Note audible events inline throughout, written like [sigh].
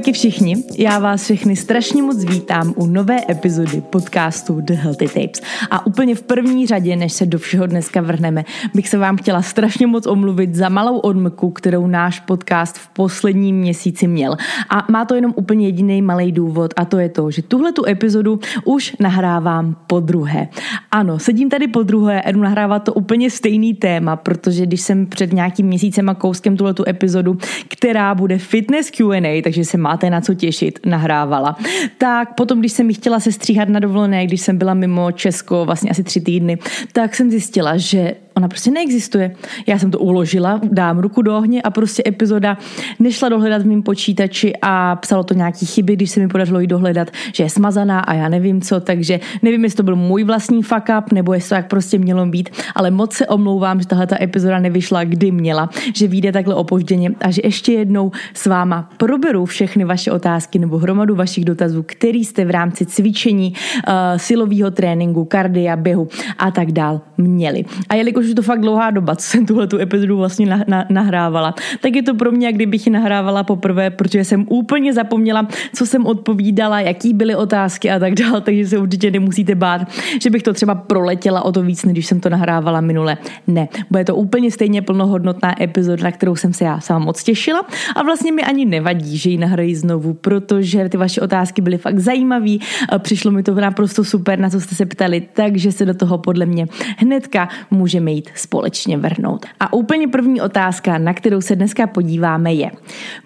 Ahojky všichni, já vás všechny strašně moc vítám u nové epizody podcastu The Healthy Tapes. A úplně v první řadě, než se do všeho dneska vrhneme, bych se vám chtěla strašně moc omluvit za malou odmlku, kterou náš podcast v posledním měsíci měl. A má to jenom úplně jediný malý důvod a to je to, že tuhle tu epizodu už nahrávám po druhé. Ano, sedím tady po druhé a jdu nahrávat to úplně stejný téma, protože když jsem před nějakým měsícem a kouskem tuhle tu epizodu, která bude fitness Q&A, takže se máte na co těšit, nahrávala. Tak potom, když jsem mi chtěla se stříhat na dovolené, když jsem byla mimo Česko vlastně asi tři týdny, tak jsem zjistila, že Ona prostě neexistuje. Já jsem to uložila, dám ruku do ohně a prostě epizoda nešla dohledat v mým počítači a psalo to nějaký chyby, když se mi podařilo jí dohledat, že je smazaná a já nevím co, takže nevím, jestli to byl můj vlastní fuck up, nebo jestli to jak prostě mělo být, ale moc se omlouvám, že tahle ta epizoda nevyšla, kdy měla, že vyjde takhle opožděně a že ještě jednou s váma proberu všechny vaše otázky nebo hromadu vašich dotazů, který jste v rámci cvičení, uh, silového tréninku, kardia, běhu a tak dál měli. A jelikož je to fakt dlouhá doba, co jsem tuhle tu epizodu vlastně na, na, nahrávala, tak je to pro mě, jak kdybych ji nahrávala poprvé, protože jsem úplně zapomněla, co jsem odpovídala, jaký byly otázky a tak dále, takže se určitě nemusíte bát, že bych to třeba proletěla o to víc, než jsem to nahrávala minule. Ne, bude to úplně stejně plnohodnotná epizoda, na kterou jsem se já sama moc těšila a vlastně mi ani nevadí, že ji nahrají znovu, protože ty vaše otázky byly fakt zajímavé, přišlo mi to naprosto super, na co jste se ptali, takže se do toho podle mě hnedka můžeme jít společně vrhnout. A úplně první otázka, na kterou se dneska podíváme, je: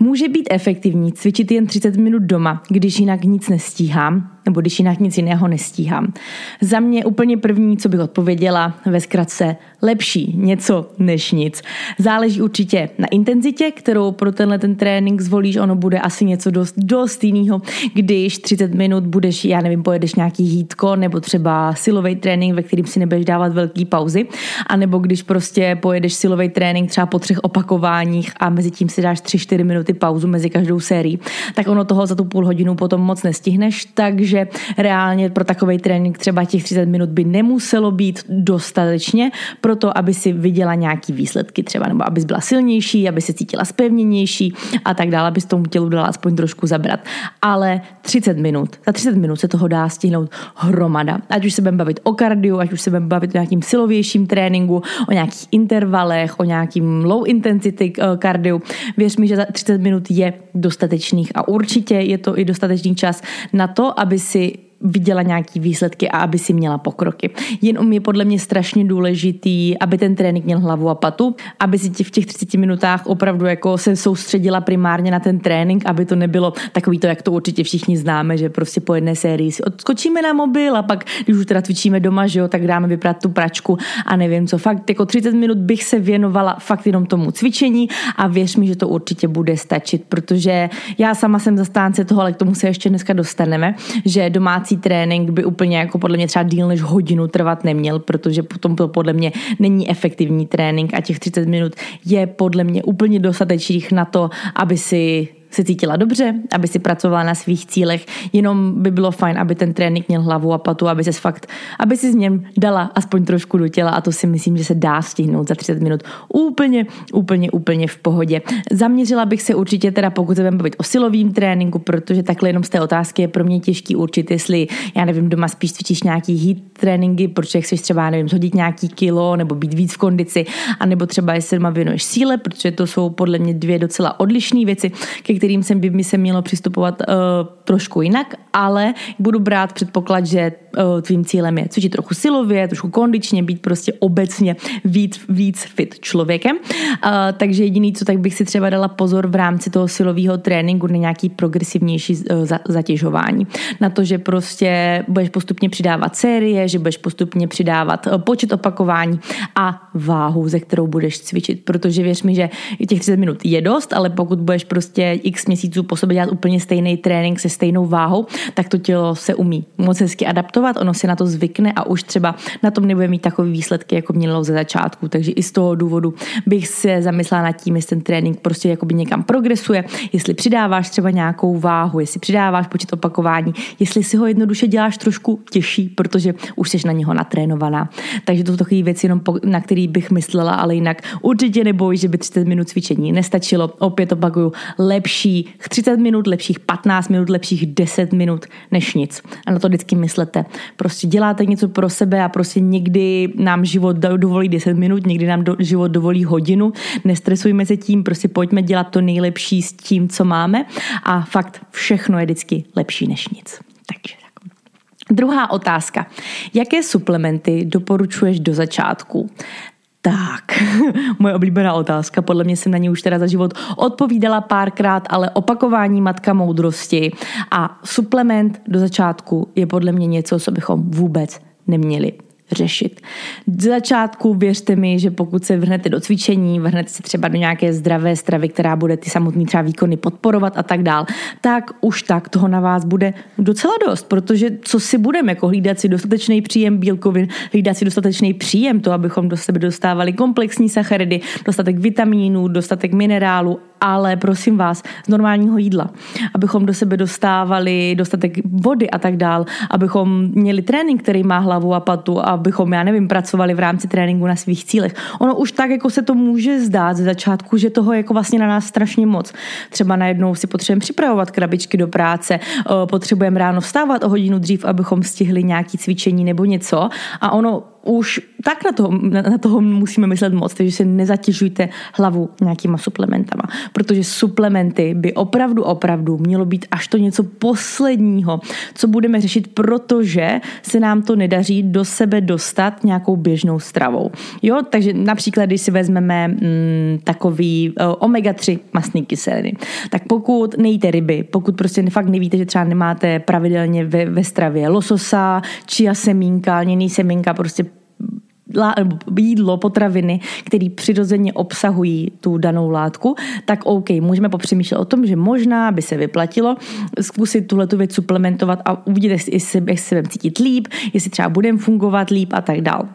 Může být efektivní cvičit jen 30 minut doma, když jinak nic nestíhám? Nebo když jinak nic jiného nestíhám. Za mě úplně první, co bych odpověděla, ve zkratce lepší něco než nic. Záleží určitě na intenzitě, kterou pro tenhle ten trénink zvolíš. Ono bude asi něco dost, dost jiného, když 30 minut budeš, já nevím, pojedeš nějaký hítko nebo třeba silový trénink, ve kterým si nebudeš dávat velký pauzy, a nebo když prostě pojedeš silový trénink třeba po třech opakováních a mezi tím si dáš 3-4 minuty pauzu mezi každou sérií, tak ono toho za tu půl hodinu potom moc nestihneš, takže že reálně pro takový trénink třeba těch 30 minut by nemuselo být dostatečně pro to, aby si viděla nějaký výsledky třeba, nebo aby byla silnější, aby se cítila spevněnější a tak dále, aby s tomu tělu dala aspoň trošku zabrat. Ale 30 minut, za 30 minut se toho dá stihnout hromada. Ať už se budeme bavit o kardiu, ať už se budeme bavit o nějakým silovějším tréninku, o nějakých intervalech, o nějakým low intensity eh, kardiu. Věř mi, že za 30 minut je dostatečných a určitě je to i dostatečný čas na to, aby si viděla nějaký výsledky a aby si měla pokroky. Jenom je podle mě strašně důležitý, aby ten trénink měl hlavu a patu, aby si ti v těch 30 minutách opravdu jako se soustředila primárně na ten trénink, aby to nebylo takový to, jak to určitě všichni známe, že prostě po jedné sérii si odskočíme na mobil a pak, když už teda cvičíme doma, že jo, tak dáme vyprat tu pračku a nevím co. Fakt jako 30 minut bych se věnovala fakt jenom tomu cvičení a věř mi, že to určitě bude stačit, protože já sama jsem zastánce toho, ale k tomu se ještě dneska dostaneme, že domácí domácí trénink by úplně jako podle mě třeba díl než hodinu trvat neměl, protože potom to podle mě není efektivní trénink a těch 30 minut je podle mě úplně dostatečných na to, aby si se cítila dobře, aby si pracovala na svých cílech, jenom by bylo fajn, aby ten trénink měl hlavu a patu, aby se fakt, aby si z něm dala aspoň trošku do těla. A to si myslím, že se dá stihnout za 30 minut. Úplně, úplně, úplně v pohodě. Zaměřila bych se určitě teda, pokud se budeme bavit o silovém tréninku, protože takhle jenom z té otázky je pro mě těžký určit, jestli, já nevím, doma spíš cvičíš nějaký heat tréninky, protože chceš třeba, nevím, zhodit nějaký kilo nebo být víc v kondici, anebo třeba jestli doma věnuješ síle, protože to jsou podle mě dvě docela odlišné věci, ke kterým se by mi se mělo přistupovat uh, trošku jinak, ale budu brát předpoklad, že tvým cílem je cvičit trochu silově, trošku kondičně, být prostě obecně víc, víc fit člověkem. Uh, takže jediný, co tak bych si třeba dala pozor v rámci toho silového tréninku na nějaký progresivnější za, zatěžování. Na to, že prostě budeš postupně přidávat série, že budeš postupně přidávat počet opakování a váhu, ze kterou budeš cvičit, protože věř mi, že těch 30 minut je dost, ale pokud budeš prostě x měsíců po sobě dělat úplně stejný trénink se stejnou váhou, tak to tělo se umí moc hezky adaptovat sportovat, ono si na to zvykne a už třeba na tom nebude mít takový výsledky, jako mělo ze začátku. Takže i z toho důvodu bych se zamyslela nad tím, jestli ten trénink prostě jakoby někam progresuje, jestli přidáváš třeba nějakou váhu, jestli přidáváš počet opakování, jestli si ho jednoduše děláš trošku těžší, protože už jsi na něho natrénovaná. Takže to jsou takové věci, jenom na který bych myslela, ale jinak určitě neboj, že by 30 minut cvičení nestačilo. Opět opakuju, lepší 30 minut, lepších 15 minut, lepších 10 minut než nic. A na to vždycky myslete. Prostě děláte něco pro sebe a prostě někdy nám život dovolí 10 minut, někdy nám do, život dovolí hodinu. Nestresujme se tím, prostě pojďme dělat to nejlepší s tím, co máme a fakt všechno je vždycky lepší než nic. Takže tak. Druhá otázka. Jaké suplementy doporučuješ do začátku? Tak, [laughs] moje oblíbená otázka, podle mě jsem na ní už teda za život odpovídala párkrát, ale opakování matka moudrosti a suplement do začátku je podle mě něco, co bychom vůbec neměli řešit. Z začátku věřte mi, že pokud se vrhnete do cvičení, vrhnete se třeba do nějaké zdravé stravy, která bude ty samotné třeba výkony podporovat a tak dál, tak už tak toho na vás bude docela dost, protože co si budeme, jako hlídat si dostatečný příjem bílkovin, hlídat si dostatečný příjem, to abychom do sebe dostávali komplexní sacharidy, dostatek vitamínů, dostatek minerálu ale prosím vás, z normálního jídla, abychom do sebe dostávali dostatek vody a tak dál, abychom měli trénink, který má hlavu a patu, abychom, já nevím, pracovali v rámci tréninku na svých cílech. Ono už tak, jako se to může zdát ze začátku, že toho je jako vlastně na nás strašně moc. Třeba najednou si potřebujeme připravovat krabičky do práce, eh, potřebujeme ráno vstávat o hodinu dřív, abychom stihli nějaký cvičení nebo něco a ono už tak na toho, na toho musíme myslet moc, takže si nezatěžujte hlavu nějakýma suplementama, protože suplementy by opravdu, opravdu mělo být až to něco posledního, co budeme řešit, protože se nám to nedaří do sebe dostat nějakou běžnou stravou. Jo, takže například, když si vezmeme mm, takový uh, omega-3 masný kyseliny, tak pokud nejíte ryby, pokud prostě fakt nevíte, že třeba nemáte pravidelně ve, ve stravě lososa, chia semínka, lněný semínka, prostě jídlo, potraviny, které přirozeně obsahují tu danou látku, tak OK, můžeme popřemýšlet o tom, že možná by se vyplatilo zkusit tuhle věc suplementovat a uvidíte, jestli se budeme cítit líp, jestli třeba budeme fungovat líp a tak dál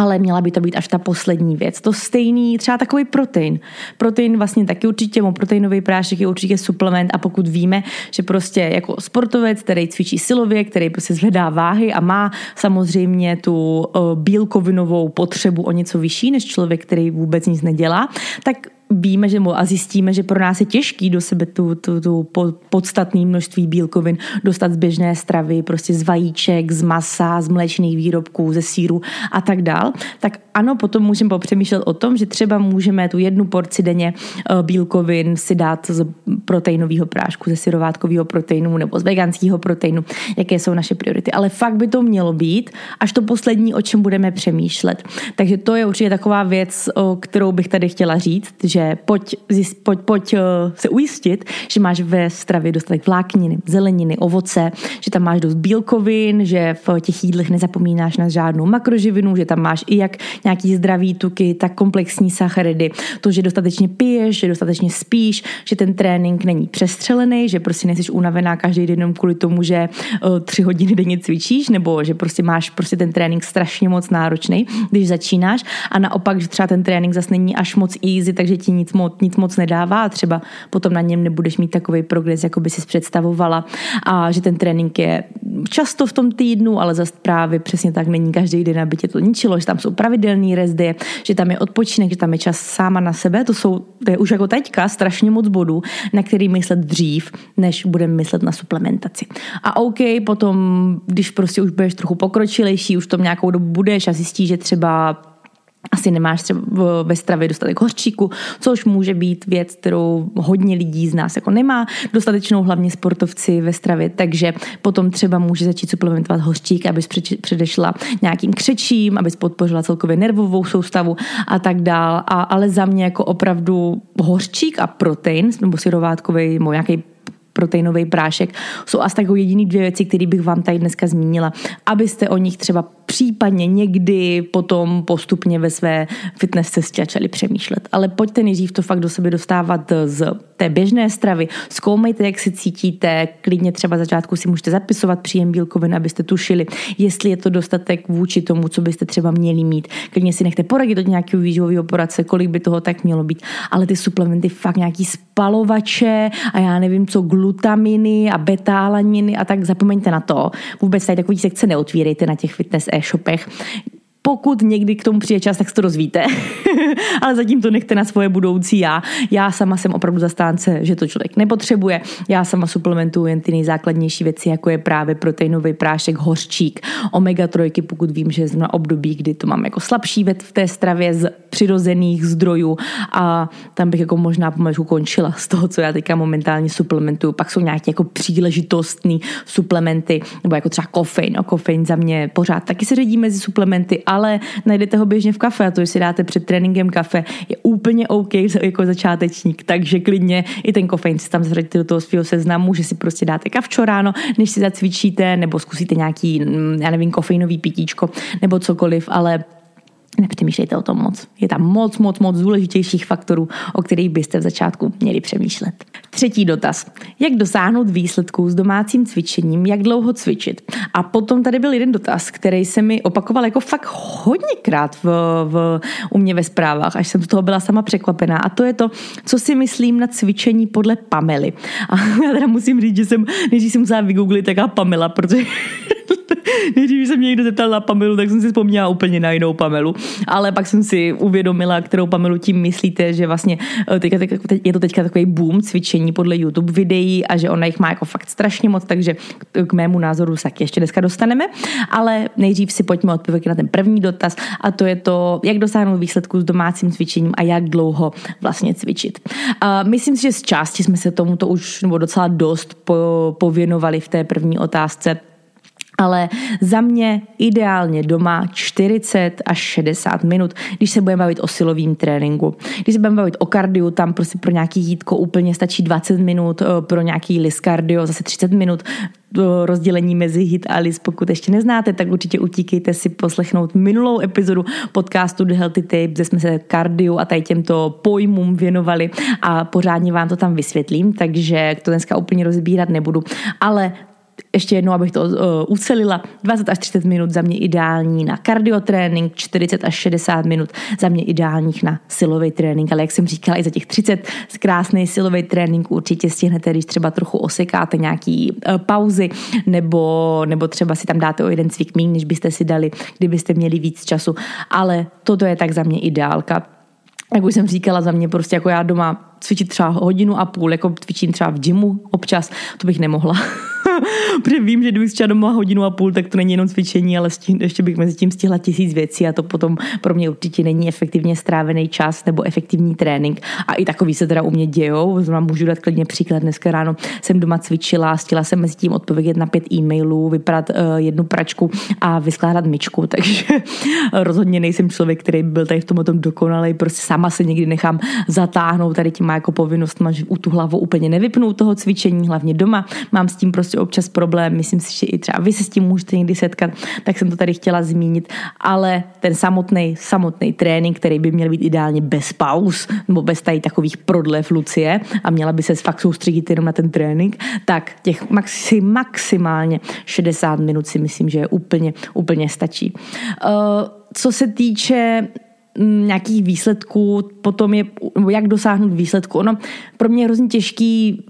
ale měla by to být až ta poslední věc. To stejný, třeba takový protein. Protein vlastně taky určitě, proteinový prášek je určitě suplement a pokud víme, že prostě jako sportovec, který cvičí silově, který prostě zvedá váhy a má samozřejmě tu uh, bílkovinovou potřebu o něco vyšší než člověk, který vůbec nic nedělá, tak víme, že a zjistíme, že pro nás je těžký do sebe tu, tu, tu podstatné množství bílkovin dostat z běžné stravy, prostě z vajíček, z masa, z mléčných výrobků, ze síru a tak dál, tak ano, potom můžeme popřemýšlet o tom, že třeba můžeme tu jednu porci denně eh, bílkovin si dát z proteinového prášku, ze syrovátkového proteinu nebo z veganského proteinu, jaké jsou naše priority. Ale fakt by to mělo být až to poslední, o čem budeme přemýšlet. Takže to je určitě taková věc, kterou bych tady chtěla říct, že že pojď, pojď, pojď eh, se ujistit, že máš ve stravě dostatek vlákniny, zeleniny, ovoce, že tam máš dost bílkovin, že v těch jídlech nezapomínáš na žádnou makroživinu, že tam máš i jak nějaký zdravý tuky, tak komplexní sacharidy, to, že dostatečně piješ, že dostatečně spíš, že ten trénink není přestřelený, že prostě nejsi unavená každý den kvůli tomu, že uh, tři hodiny denně cvičíš, nebo že prostě máš prostě ten trénink strašně moc náročný, když začínáš. A naopak, že třeba ten trénink zase není až moc easy, takže ti ti nic moc, nic moc nedává a třeba potom na něm nebudeš mít takový progres, jako by si představovala a že ten trénink je často v tom týdnu, ale zase právě přesně tak není každý den, aby tě to ničilo, že tam jsou pravidelný rezdy, že tam je odpočinek, že tam je čas sáma na sebe, to jsou, to je už jako teďka strašně moc bodů, na který myslet dřív, než budeme myslet na suplementaci. A OK, potom, když prostě už budeš trochu pokročilejší, už tom nějakou dobu budeš a zjistíš, že třeba asi nemáš třeba ve stravě dostatek hořčíku, což může být věc, kterou hodně lidí z nás jako nemá dostatečnou, hlavně sportovci ve stravě, takže potom třeba může začít suplementovat hořčík, abys předešla nějakým křečím, abys podpořila celkově nervovou soustavu a tak dál. A, ale za mě jako opravdu hořčík a protein, nebo syrovátkový, nebo nějaký proteinový prášek, jsou asi takové jediný dvě věci, které bych vám tady dneska zmínila, abyste o nich třeba případně někdy potom postupně ve své fitness cestě začali přemýšlet. Ale pojďte nejdřív to fakt do sebe dostávat z té běžné stravy. Zkoumejte, jak se cítíte, klidně třeba začátku si můžete zapisovat příjem bílkovin, abyste tušili, jestli je to dostatek vůči tomu, co byste třeba měli mít. Klidně si nechte poradit od nějakého výživového poradce, kolik by toho tak mělo být. Ale ty suplementy fakt nějaký spalovače a já nevím co, glutaminy a betálaniny a tak zapomeňte na to. Vůbec tady takový sekce neotvírejte na těch fitness e-shopech pokud někdy k tomu přijde čas, tak se to rozvíte. [laughs] Ale zatím to nechte na svoje budoucí já. Já sama jsem opravdu zastánce, že to člověk nepotřebuje. Já sama suplementuju jen ty nejzákladnější věci, jako je právě proteinový prášek, hořčík, omega trojky, pokud vím, že na období, kdy to mám jako slabší v té stravě z přirozených zdrojů a tam bych jako možná pomalu končila z toho, co já teďka momentálně suplementuju. Pak jsou nějaké jako příležitostní suplementy, nebo jako třeba kofein. No, kofein za mě pořád taky se řadí mezi suplementy, ale najdete ho běžně v kafe a to, si dáte před tréninkem kafe, je úplně OK jako začátečník, takže klidně i ten kofein si tam zradíte do toho svého seznamu, že si prostě dáte kavčo ráno, než si zacvičíte, nebo zkusíte nějaký, mm, já nevím, kofeinový pitíčko, nebo cokoliv, ale Nepřemýšlejte o tom moc. Je tam moc, moc, moc důležitějších faktorů, o kterých byste v začátku měli přemýšlet. Třetí dotaz. Jak dosáhnout výsledků s domácím cvičením, jak dlouho cvičit? A potom tady byl jeden dotaz, který se mi opakoval jako fakt hodněkrát v, v, u mě ve zprávách, až jsem z toho byla sama překvapená. A to je to, co si myslím na cvičení podle Pamely. A [laughs] já teda musím říct, že jsem, než jsem musela vygooglit, taká Pamela, protože [laughs] Nejdřív se mě někdo zeptal na Pamelu, tak jsem si vzpomněla úplně na jinou Pamelu. Ale pak jsem si uvědomila, kterou Pamelu tím myslíte, že vlastně eh, teďka, je to teďka takový boom cvičení podle YouTube videí a že ona jich má jako fakt strašně moc, takže k mému názoru se ještě dneska dostaneme. Ale nejdřív si pojďme odpovědět na ten první dotaz a to je to, jak dosáhnout výsledku s domácím cvičením a jak dlouho vlastně cvičit. Uh, myslím si, že z části jsme se tomuto už nebo docela dost po, pověnovali v té první otázce ale za mě ideálně doma 40 až 60 minut, když se budeme bavit o silovém tréninku. Když se budeme bavit o kardiu, tam prostě pro nějaký jítko úplně stačí 20 minut, eh, pro nějaký list kardio zase 30 minut, to rozdělení mezi hit a list, pokud ještě neznáte, tak určitě utíkejte si poslechnout minulou epizodu podcastu The Healthy Tape, kde jsme se kardiu a tady těmto pojmům věnovali a pořádně vám to tam vysvětlím, takže to dneska úplně rozbírat nebudu. Ale ještě jednou, abych to uh, ucelila, 20 až 30 minut za mě ideální na kardiotrénink, 40 až 60 minut za mě ideálních na silový trénink, ale jak jsem říkala, i za těch 30 krásný silový trénink určitě stihnete, když třeba trochu osekáte nějaký uh, pauzy, nebo, nebo třeba si tam dáte o jeden cvik méně, než byste si dali, kdybyste měli víc času, ale toto je tak za mě ideálka. Jak už jsem říkala, za mě prostě jako já doma cvičit třeba hodinu a půl, jako cvičím třeba v gymu občas, to bych nemohla. [laughs] [laughs] Protože vím, že kdybych třeba doma hodinu a půl, tak to není jenom cvičení, ale ještě bych mezi tím stihla tisíc věcí a to potom pro mě určitě není efektivně strávený čas nebo efektivní trénink. A i takový se teda u mě dějou. Znamená, můžu dát klidně příklad. Dneska ráno jsem doma cvičila, stihla jsem mezi tím odpovědět na pět e-mailů, vyprat uh, jednu pračku a vyskládat myčku, [laughs] takže rozhodně nejsem člověk, který byl tady v tom tom dokonalý. Prostě sama se někdy nechám zatáhnout tady těma jako povinnostma, že u tu hlavu úplně nevypnu toho cvičení, hlavně doma. Mám s tím prostě občas problém, myslím si, že i třeba vy se s tím můžete někdy setkat, tak jsem to tady chtěla zmínit, ale ten samotný, samotný trénink, který by měl být ideálně bez pauz, nebo bez tady takových prodlev Lucie a měla by se fakt soustředit jenom na ten trénink, tak těch maxi, maximálně 60 minut si myslím, že je úplně, úplně stačí. Uh, co se týče mm, nějakých výsledků, potom je, jak dosáhnout výsledku. Ono pro mě je hrozně těžký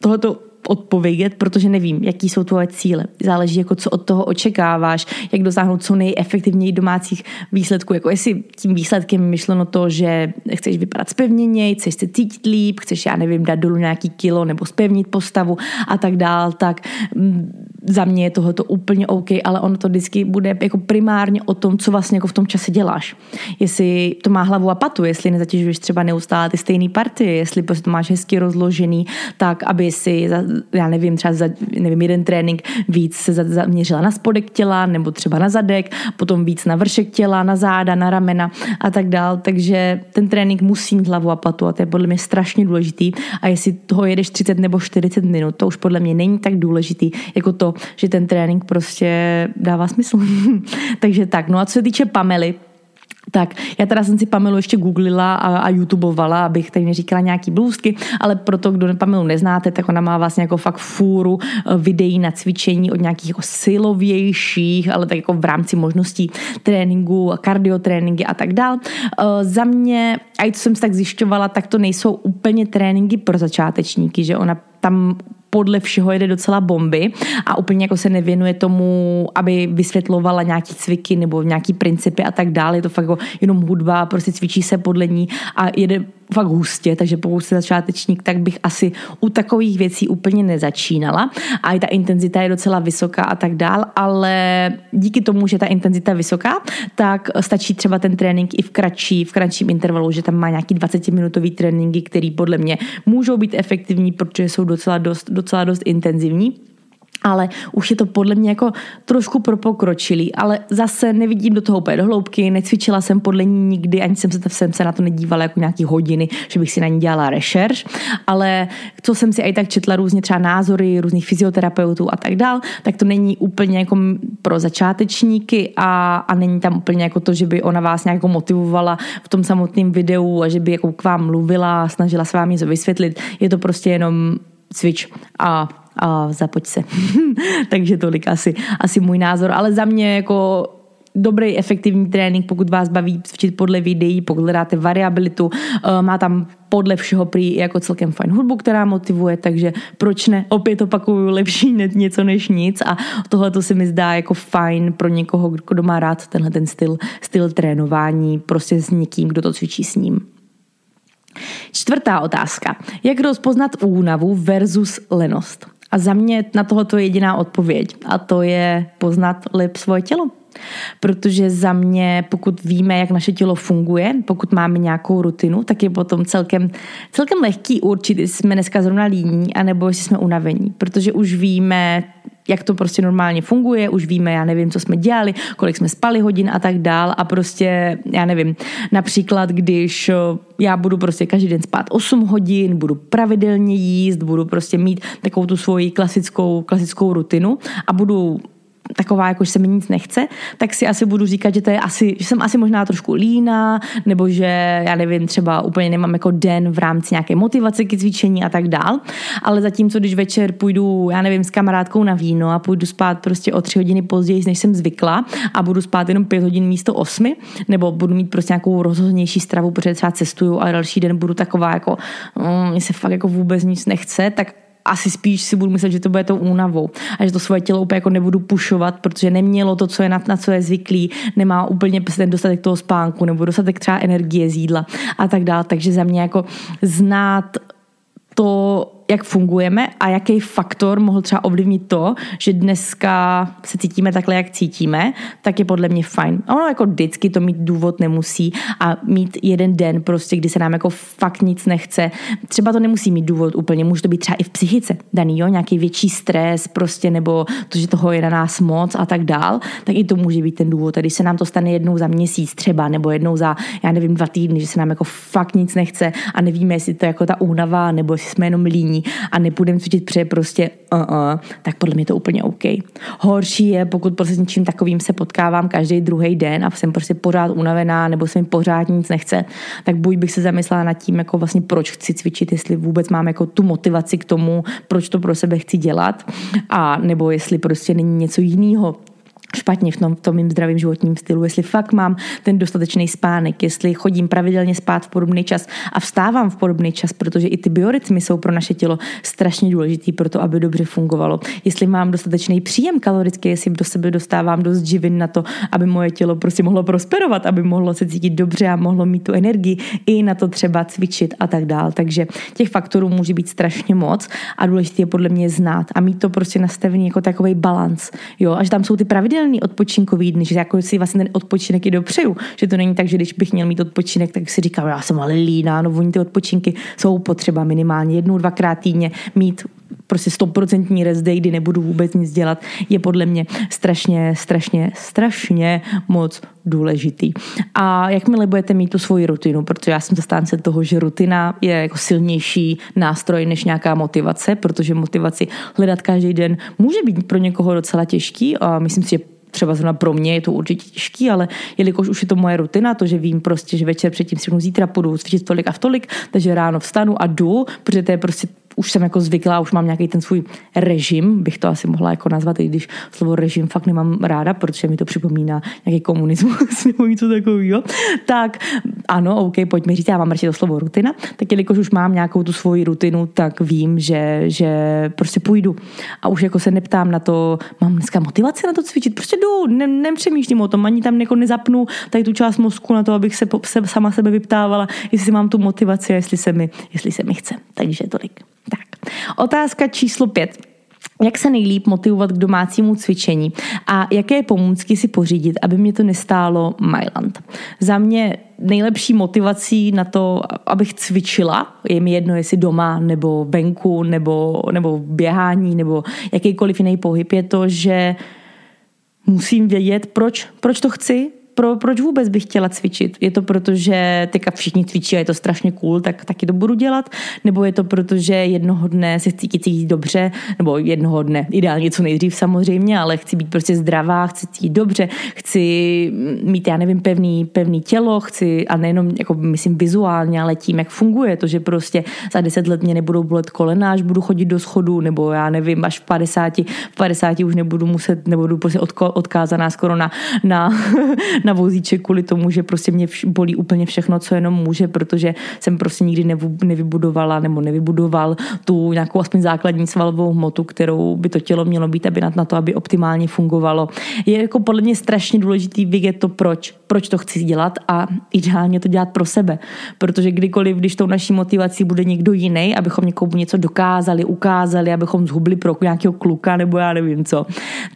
tohleto odpovědět, protože nevím, jaký jsou tvoje cíle. Záleží, jako co od toho očekáváš, jak dosáhnout co nejefektivněji domácích výsledků. Jako jestli tím výsledkem myšleno to, že chceš vypadat spevněněji, chceš se cítit líp, chceš, já nevím, dát dolů nějaký kilo nebo spevnit postavu a tak dál, tak mm, za mě je tohoto úplně OK, ale ono to vždycky bude jako primárně o tom, co vlastně jako v tom čase děláš. Jestli to má hlavu a patu, jestli nezatěžuješ třeba neustále ty stejné partie, jestli prostě to máš hezky rozložený, tak aby si, já nevím, třeba za, nevím, jeden trénink víc se zaměřila na spodek těla, nebo třeba na zadek, potom víc na vršek těla, na záda, na ramena a tak dál. Takže ten trénink musí mít hlavu a patu a to je podle mě strašně důležitý. A jestli toho jedeš 30 nebo 40 minut, to už podle mě není tak důležitý, jako to, že ten trénink prostě dává smysl. [laughs] Takže tak, no a co se týče Pamely, tak, já teda jsem si Pamelu ještě googlila a, a youtubovala, abych tady neříkala nějaký blůzky, ale proto, kdo Pamelu neznáte, tak ona má vlastně jako fakt fůru eh, videí na cvičení od nějakých jako silovějších, ale tak jako v rámci možností tréninku, kardiotréninky a tak dál. Eh, za mě, a co jsem si tak zjišťovala, tak to nejsou úplně tréninky pro začátečníky, že ona tam podle všeho jede docela bomby a úplně jako se nevěnuje tomu, aby vysvětlovala nějaký cviky nebo nějaký principy a tak dále. Je to fakt jako jenom hudba, prostě cvičí se podle ní a jede fakt hustě, takže pokud jste začátečník, tak bych asi u takových věcí úplně nezačínala. A i ta intenzita je docela vysoká a tak dál, ale díky tomu, že ta intenzita je vysoká, tak stačí třeba ten trénink i v kratší, v kratším intervalu, že tam má nějaký 20-minutový tréninky, který podle mě můžou být efektivní, protože jsou docela dost, docela dost intenzivní ale už je to podle mě jako trošku propokročilý, ale zase nevidím do toho úplně do hloubky, necvičila jsem podle ní nikdy, ani jsem se, jsem se na to nedívala jako nějaký hodiny, že bych si na ní dělala rešerš, ale co jsem si i tak četla různě třeba názory různých fyzioterapeutů a tak dál, tak to není úplně jako pro začátečníky a, a není tam úplně jako to, že by ona vás nějak motivovala v tom samotném videu a že by jako k vám mluvila, snažila se vám něco vysvětlit. Je to prostě jenom cvič a a zapoď se. [laughs] Takže tolik asi, asi můj názor. Ale za mě jako dobrý, efektivní trénink, pokud vás baví cvičit podle videí, pokud hledáte variabilitu, eh, má tam podle všeho prý jako celkem fajn hudbu, která motivuje, takže proč ne? Opět opakuju, lepší něco než nic a tohle to se mi zdá jako fajn pro někoho, kdo má rád tenhle ten styl, styl trénování, prostě s někým, kdo to cvičí s ním. Čtvrtá otázka. Jak rozpoznat únavu versus lenost? A za mě na tohoto je jediná odpověď a to je poznat lep svoje tělo. Protože za mě, pokud víme, jak naše tělo funguje, pokud máme nějakou rutinu, tak je potom celkem, celkem lehký určit, jestli jsme dneska zrovna líní, anebo jestli jsme unavení. Protože už víme, jak to prostě normálně funguje, už víme, já nevím, co jsme dělali, kolik jsme spali hodin a tak dál. A prostě, já nevím, například, když já budu prostě každý den spát 8 hodin, budu pravidelně jíst, budu prostě mít takovou tu svoji klasickou, klasickou rutinu a budu taková, jako že se mi nic nechce, tak si asi budu říkat, že to je asi, že jsem asi možná trošku líná, nebo že já nevím, třeba úplně nemám jako den v rámci nějaké motivace k cvičení a tak dál. Ale zatímco, když večer půjdu, já nevím, s kamarádkou na víno a půjdu spát prostě o tři hodiny později, než jsem zvykla a budu spát jenom pět hodin místo osmi, nebo budu mít prostě nějakou rozhodnější stravu, protože třeba cestuju a další den budu taková jako, mm, se fakt jako vůbec nic nechce, tak asi spíš si budu myslet, že to bude tou únavou a že to svoje tělo úplně jako nebudu pušovat, protože nemělo to, co je na, na co je zvyklý, nemá úplně ten dostatek toho spánku nebo dostatek třeba energie z jídla a tak dále. Takže za mě jako znát to, jak fungujeme a jaký faktor mohl třeba ovlivnit to, že dneska se cítíme takhle, jak cítíme, tak je podle mě fajn. A ono jako vždycky to mít důvod nemusí a mít jeden den prostě, kdy se nám jako fakt nic nechce. Třeba to nemusí mít důvod úplně, může to být třeba i v psychice daný, jo, nějaký větší stres prostě, nebo to, že toho je na nás moc a tak dál, tak i to může být ten důvod. A když se nám to stane jednou za měsíc třeba, nebo jednou za, já nevím, dva týdny, že se nám jako fakt nic nechce a nevíme, jestli to je jako ta únava, nebo jestli jsme jenom líní, a nepůjdeme cvičit, protože prostě uh-uh, tak podle mě to úplně OK. Horší je, pokud prostě s něčím takovým se potkávám každý druhý den a jsem prostě pořád unavená nebo se mi pořád nic nechce, tak buď bych se zamyslela nad tím, jako vlastně proč chci cvičit, jestli vůbec mám jako tu motivaci k tomu, proč to pro sebe chci dělat a nebo jestli prostě není něco jiného, špatně v tom, v tom mým zdravým životním stylu, jestli fakt mám ten dostatečný spánek, jestli chodím pravidelně spát v podobný čas a vstávám v podobný čas, protože i ty biorytmy jsou pro naše tělo strašně důležitý pro to, aby dobře fungovalo. Jestli mám dostatečný příjem kalorický, jestli do sebe dostávám dost živin na to, aby moje tělo prostě mohlo prosperovat, aby mohlo se cítit dobře a mohlo mít tu energii i na to třeba cvičit a tak dál. Takže těch faktorů může být strašně moc a důležité je podle mě znát a mít to prostě nastavený jako takový balans. Jo, až tam jsou ty pravidelné pravidelný odpočinkový dny, že jako si vlastně ten odpočinek i dopřeju. Že to není tak, že když bych měl mít odpočinek, tak si říkám, já jsem ale líná, no oni ty odpočinky jsou potřeba minimálně jednou, dvakrát týdně mít prostě stoprocentní rest day, kdy nebudu vůbec nic dělat, je podle mě strašně, strašně, strašně moc důležitý. A jakmile budete mít tu svoji rutinu, protože já jsem zastánce toho, že rutina je jako silnější nástroj než nějaká motivace, protože motivaci hledat každý den může být pro někoho docela těžký a myslím si, že třeba zrovna pro mě je to určitě těžký, ale jelikož už je to moje rutina, to, že vím prostě, že večer předtím si zítra půjdu cvičit tolik a v tolik, takže ráno vstanu a jdu, protože to je prostě už jsem jako zvyklá, už mám nějaký ten svůj režim, bych to asi mohla jako nazvat, i když slovo režim fakt nemám ráda, protože mi to připomíná nějaký komunismus [laughs] nebo něco takového. Tak ano, OK, pojďme říct, já mám radši to slovo rutina, tak jelikož už mám nějakou tu svoji rutinu, tak vím, že, že prostě půjdu. A už jako se neptám na to, mám dneska motivaci na to cvičit, prostě jdu, ne, nepřemýšlím o tom, ani tam jako nezapnu tady tu část mozku na to, abych se, se sama sebe vyptávala, jestli mám tu motivaci jestli se mi, jestli se mi chce. Takže tolik. Tak, otázka číslo pět. Jak se nejlíp motivovat k domácímu cvičení a jaké pomůcky si pořídit, aby mě to nestálo Myland? Za mě nejlepší motivací na to, abych cvičila, je mi jedno, jestli doma, nebo venku, nebo, nebo běhání, nebo jakýkoliv jiný pohyb, je to, že musím vědět, proč, proč to chci, pro, proč vůbec bych chtěla cvičit? Je to proto, že teďka všichni cvičí a je to strašně cool, tak taky to budu dělat? Nebo je to proto, že jednoho dne se chci cítit dobře, nebo jednoho dne, ideálně co nejdřív samozřejmě, ale chci být prostě zdravá, chci cítit dobře, chci mít, já nevím, pevný, pevný tělo, chci, a nejenom, jako myslím vizuálně, ale tím, jak funguje to, že prostě za deset let mě nebudou bolet kolena, až budu chodit do schodu, nebo já nevím, až v 50, v 50 už nebudu muset, nebudu prostě odkázaná skoro na, na, [laughs] na vozíček kvůli tomu, že prostě mě bolí úplně všechno, co jenom může, protože jsem prostě nikdy nevybudovala nebo nevybudoval tu nějakou aspoň základní svalovou hmotu, kterou by to tělo mělo být, aby na to, aby optimálně fungovalo. Je jako podle mě strašně důležitý vidět to, proč, proč to chci dělat a ideálně to dělat pro sebe. Protože kdykoliv, když tou naší motivací bude někdo jiný, abychom někomu něco dokázali, ukázali, abychom zhubli pro nějakého kluka nebo já nevím co,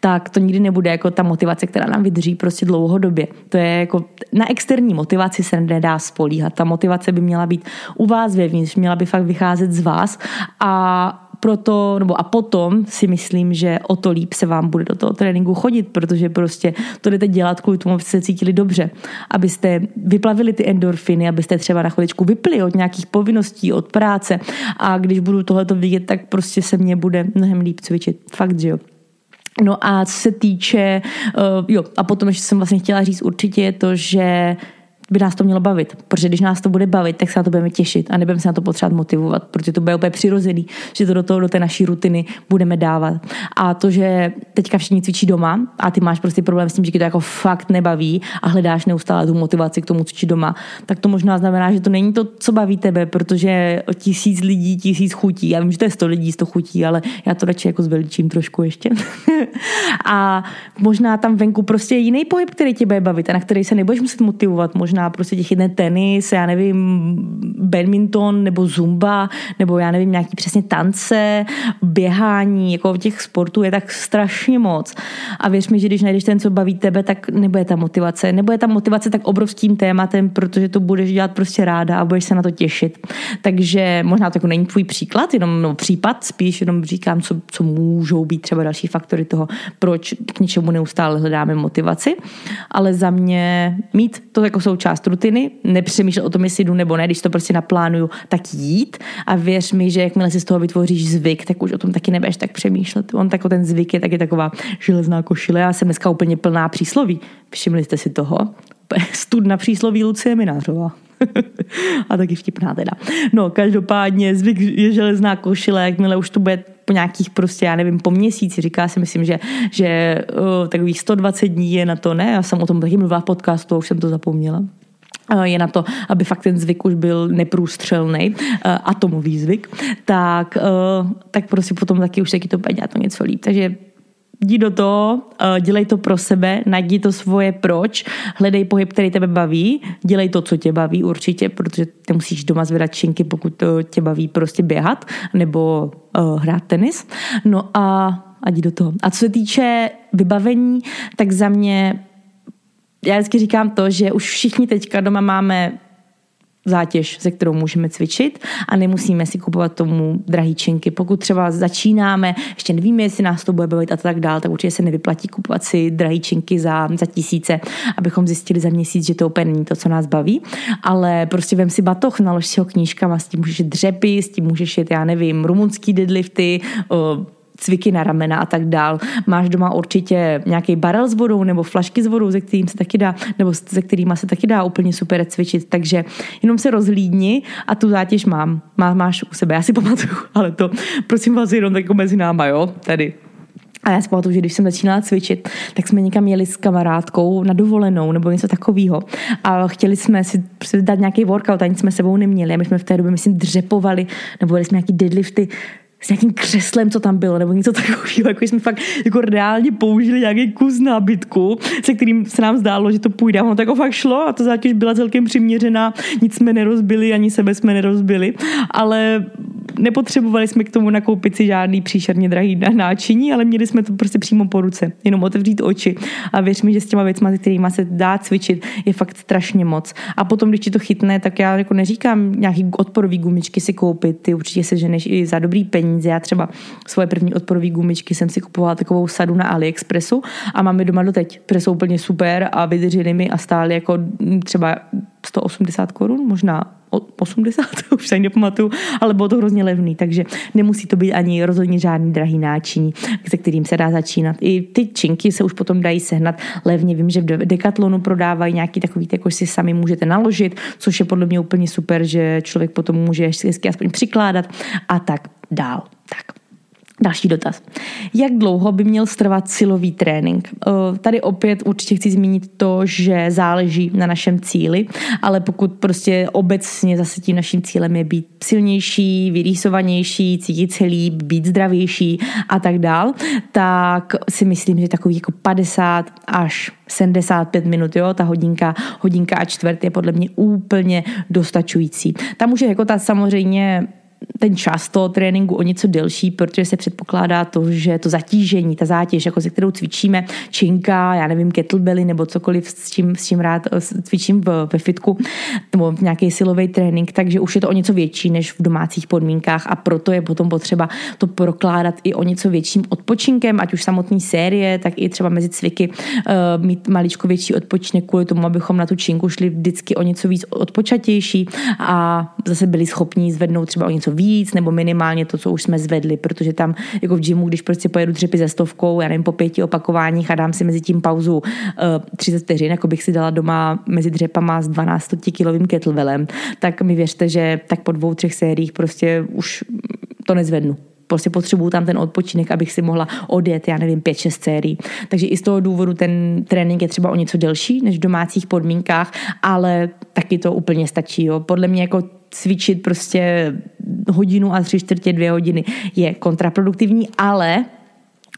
tak to nikdy nebude jako ta motivace, která nám vydrží prostě dlouhodobě. To je jako, na externí motivaci se nedá spolíhat. Ta motivace by měla být u vás vevnitř, měla by fakt vycházet z vás a proto, nebo a potom si myslím, že o to líp se vám bude do toho tréninku chodit, protože prostě to jdete dělat kvůli tomu, abyste se cítili dobře, abyste vyplavili ty endorfiny, abyste třeba na chviličku vypli od nějakých povinností, od práce a když budu tohleto vidět, tak prostě se mně bude mnohem líp cvičit. Fakt, že jo. No a co se týče, uh, jo, a potom ještě jsem vlastně chtěla říct určitě je to, že by nás to mělo bavit. Protože když nás to bude bavit, tak se na to budeme těšit a nebudeme se na to potřebovat motivovat, protože to bude úplně přirozený, že to do, toho, do té naší rutiny budeme dávat. A to, že teďka všichni cvičí doma a ty máš prostě problém s tím, že to jako fakt nebaví a hledáš neustále tu motivaci k tomu cvičit doma, tak to možná znamená, že to není to, co baví tebe, protože tisíc lidí, tisíc chutí. Já vím, že to je sto lidí, sto chutí, ale já to radši jako zveličím trošku ještě. [laughs] a možná tam venku prostě je jiný pohyb, který tě bude bavit a na který se nebudeš muset motivovat. Možná prostě těch jeden tenis, já nevím, badminton nebo zumba, nebo já nevím, nějaký přesně tance, běhání, jako těch sportů je tak strašně moc. A věř mi, že když najdeš ten, co baví tebe, tak nebude ta motivace. Nebude ta motivace tak obrovským tématem, protože to budeš dělat prostě ráda a budeš se na to těšit. Takže možná to jako není tvůj příklad, jenom no, případ, spíš jenom říkám, co, co můžou být třeba další faktory toho, proč k něčemu neustále hledáme motivaci. Ale za mě mít to jako součást rutiny, nepřemýšlet o tom, jestli jdu nebo ne, když to prostě naplánuju, tak jít a věř mi, že jakmile si z toho vytvoříš zvyk, tak už o tom taky nebudeš tak přemýšlet. On tak ten zvyk je taky taková železná košile. Já jsem dneska úplně plná přísloví. Všimli jste si toho? Studna přísloví Lucie Minářová. [laughs] a taky vtipná teda. No, každopádně zvyk je železná košile, jakmile už to bude po nějakých prostě, já nevím, po měsíci, říká si, myslím, že, že uh, takových 120 dní je na to, ne, já jsem o tom taky mluvila v podcastu už jsem to zapomněla je na to, aby fakt ten zvyk už byl neprůstřelný, atomový zvyk, tak, tak prostě potom taky už taky to bude dělat to něco líp. Takže jdi do toho, eh, dělej to pro sebe, najdi to svoje proč, hledej pohyb, který tebe baví, dělej to, co tě baví určitě, protože ty musíš doma zvedat činky, pokud to tě baví prostě běhat nebo uh, hrát tenis. No a, a jdi do toho. A co se týče vybavení, tak za mě já vždycky říkám to, že už všichni teďka doma máme zátěž, se kterou můžeme cvičit a nemusíme si kupovat tomu drahý činky. Pokud třeba začínáme, ještě nevíme, jestli nás to bude bavit a tak dál, tak určitě se nevyplatí kupovat si drahý činky za, za tisíce, abychom zjistili za měsíc, že to úplně není to, co nás baví. Ale prostě vem si batoh, nalož si ho knížkama, s tím můžeš dřepy, s tím můžeš jít, já nevím, rumunský deadlifty, cviky na ramena a tak dál. Máš doma určitě nějaký barel s vodou nebo flašky s vodou, ze kterým se taky dá, nebo se kterými se taky dá úplně super cvičit. Takže jenom se rozhlídni a tu zátěž mám. Má, máš u sebe, já si [laughs] pamatuju, ale to prosím vás jenom jako mezi náma, jo, tady. A já si pamatuju, že když jsem začínala cvičit, tak jsme někam jeli s kamarádkou na dovolenou nebo něco takového. A chtěli jsme si dát nějaký workout a nic jsme sebou neměli. A my jsme v té době, myslím, dřepovali, nebo byli jsme nějaký deadlifty s nějakým křeslem, co tam bylo, nebo něco takového, jako jsme fakt jako reálně použili nějaký kus nábytku, se kterým se nám zdálo, že to půjde. Ono to jako fakt šlo a ta zátěž byla celkem přiměřená, nic jsme nerozbili, ani sebe jsme nerozbili, ale nepotřebovali jsme k tomu nakoupit si žádný příšerně drahý náčiní, ale měli jsme to prostě přímo po ruce. Jenom otevřít oči a věř mi, že s těma věcmi, se kterými se dá cvičit, je fakt strašně moc. A potom, když ti to chytne, tak já jako neříkám nějaký odporový gumičky si koupit, ty určitě se ženeš i za dobrý peníze. Já třeba svoje první odporový gumičky jsem si kupovala takovou sadu na AliExpressu a máme doma doteď, které jsou úplně super a vydržely mi a stály jako třeba 180 korun, možná 80, [laughs] už se nepamatuju, ale bylo to hrozně levný, takže nemusí to být ani rozhodně žádný drahý náčiní, se kterým se dá začínat. I ty činky se už potom dají sehnat levně. Vím, že v Decathlonu prodávají nějaký takový, jako si sami můžete naložit, což je podle mě úplně super, že člověk potom může hezky aspoň přikládat a tak dál. Tak. Další dotaz. Jak dlouho by měl strvat silový trénink? Tady opět určitě chci zmínit to, že záleží na našem cíli, ale pokud prostě obecně zase tím naším cílem je být silnější, vyrýsovanější, cítit se líp, být zdravější a tak dál, tak si myslím, že takový jako 50 až 75 minut, jo, ta hodinka, hodinka a čtvrt je podle mě úplně dostačující. Tam může jako ta samozřejmě ten čas toho tréninku o něco delší, protože se předpokládá to, že to zatížení, ta zátěž, jako se kterou cvičíme, činka, já nevím, kettlebelly nebo cokoliv, s čím, s čím rád eh, cvičím v, ve fitku, nebo nějaký silový trénink, takže už je to o něco větší než v domácích podmínkách a proto je potom potřeba to prokládat i o něco větším odpočinkem, ať už samotný série, tak i třeba mezi cviky uh, mít maličko větší odpočinek kvůli tomu, abychom na tu činku šli vždycky o něco víc odpočatější a zase byli schopní zvednout třeba o něco víc, nebo minimálně to, co už jsme zvedli, protože tam jako v gymu, když prostě pojedu dřepy ze stovkou, já nevím, po pěti opakováních a dám si mezi tím pauzu uh, eh, 30 vteřin, jako bych si dala doma mezi dřepama s 12 kilovým kettlebellem, tak mi věřte, že tak po dvou, třech sériích prostě už to nezvednu prostě potřebuju tam ten odpočinek, abych si mohla odjet, já nevím, 5-6 sérií. Takže i z toho důvodu ten trénink je třeba o něco delší než v domácích podmínkách, ale taky to úplně stačí. Jo. Podle mě jako cvičit prostě hodinu a tři čtvrtě dvě hodiny je kontraproduktivní, ale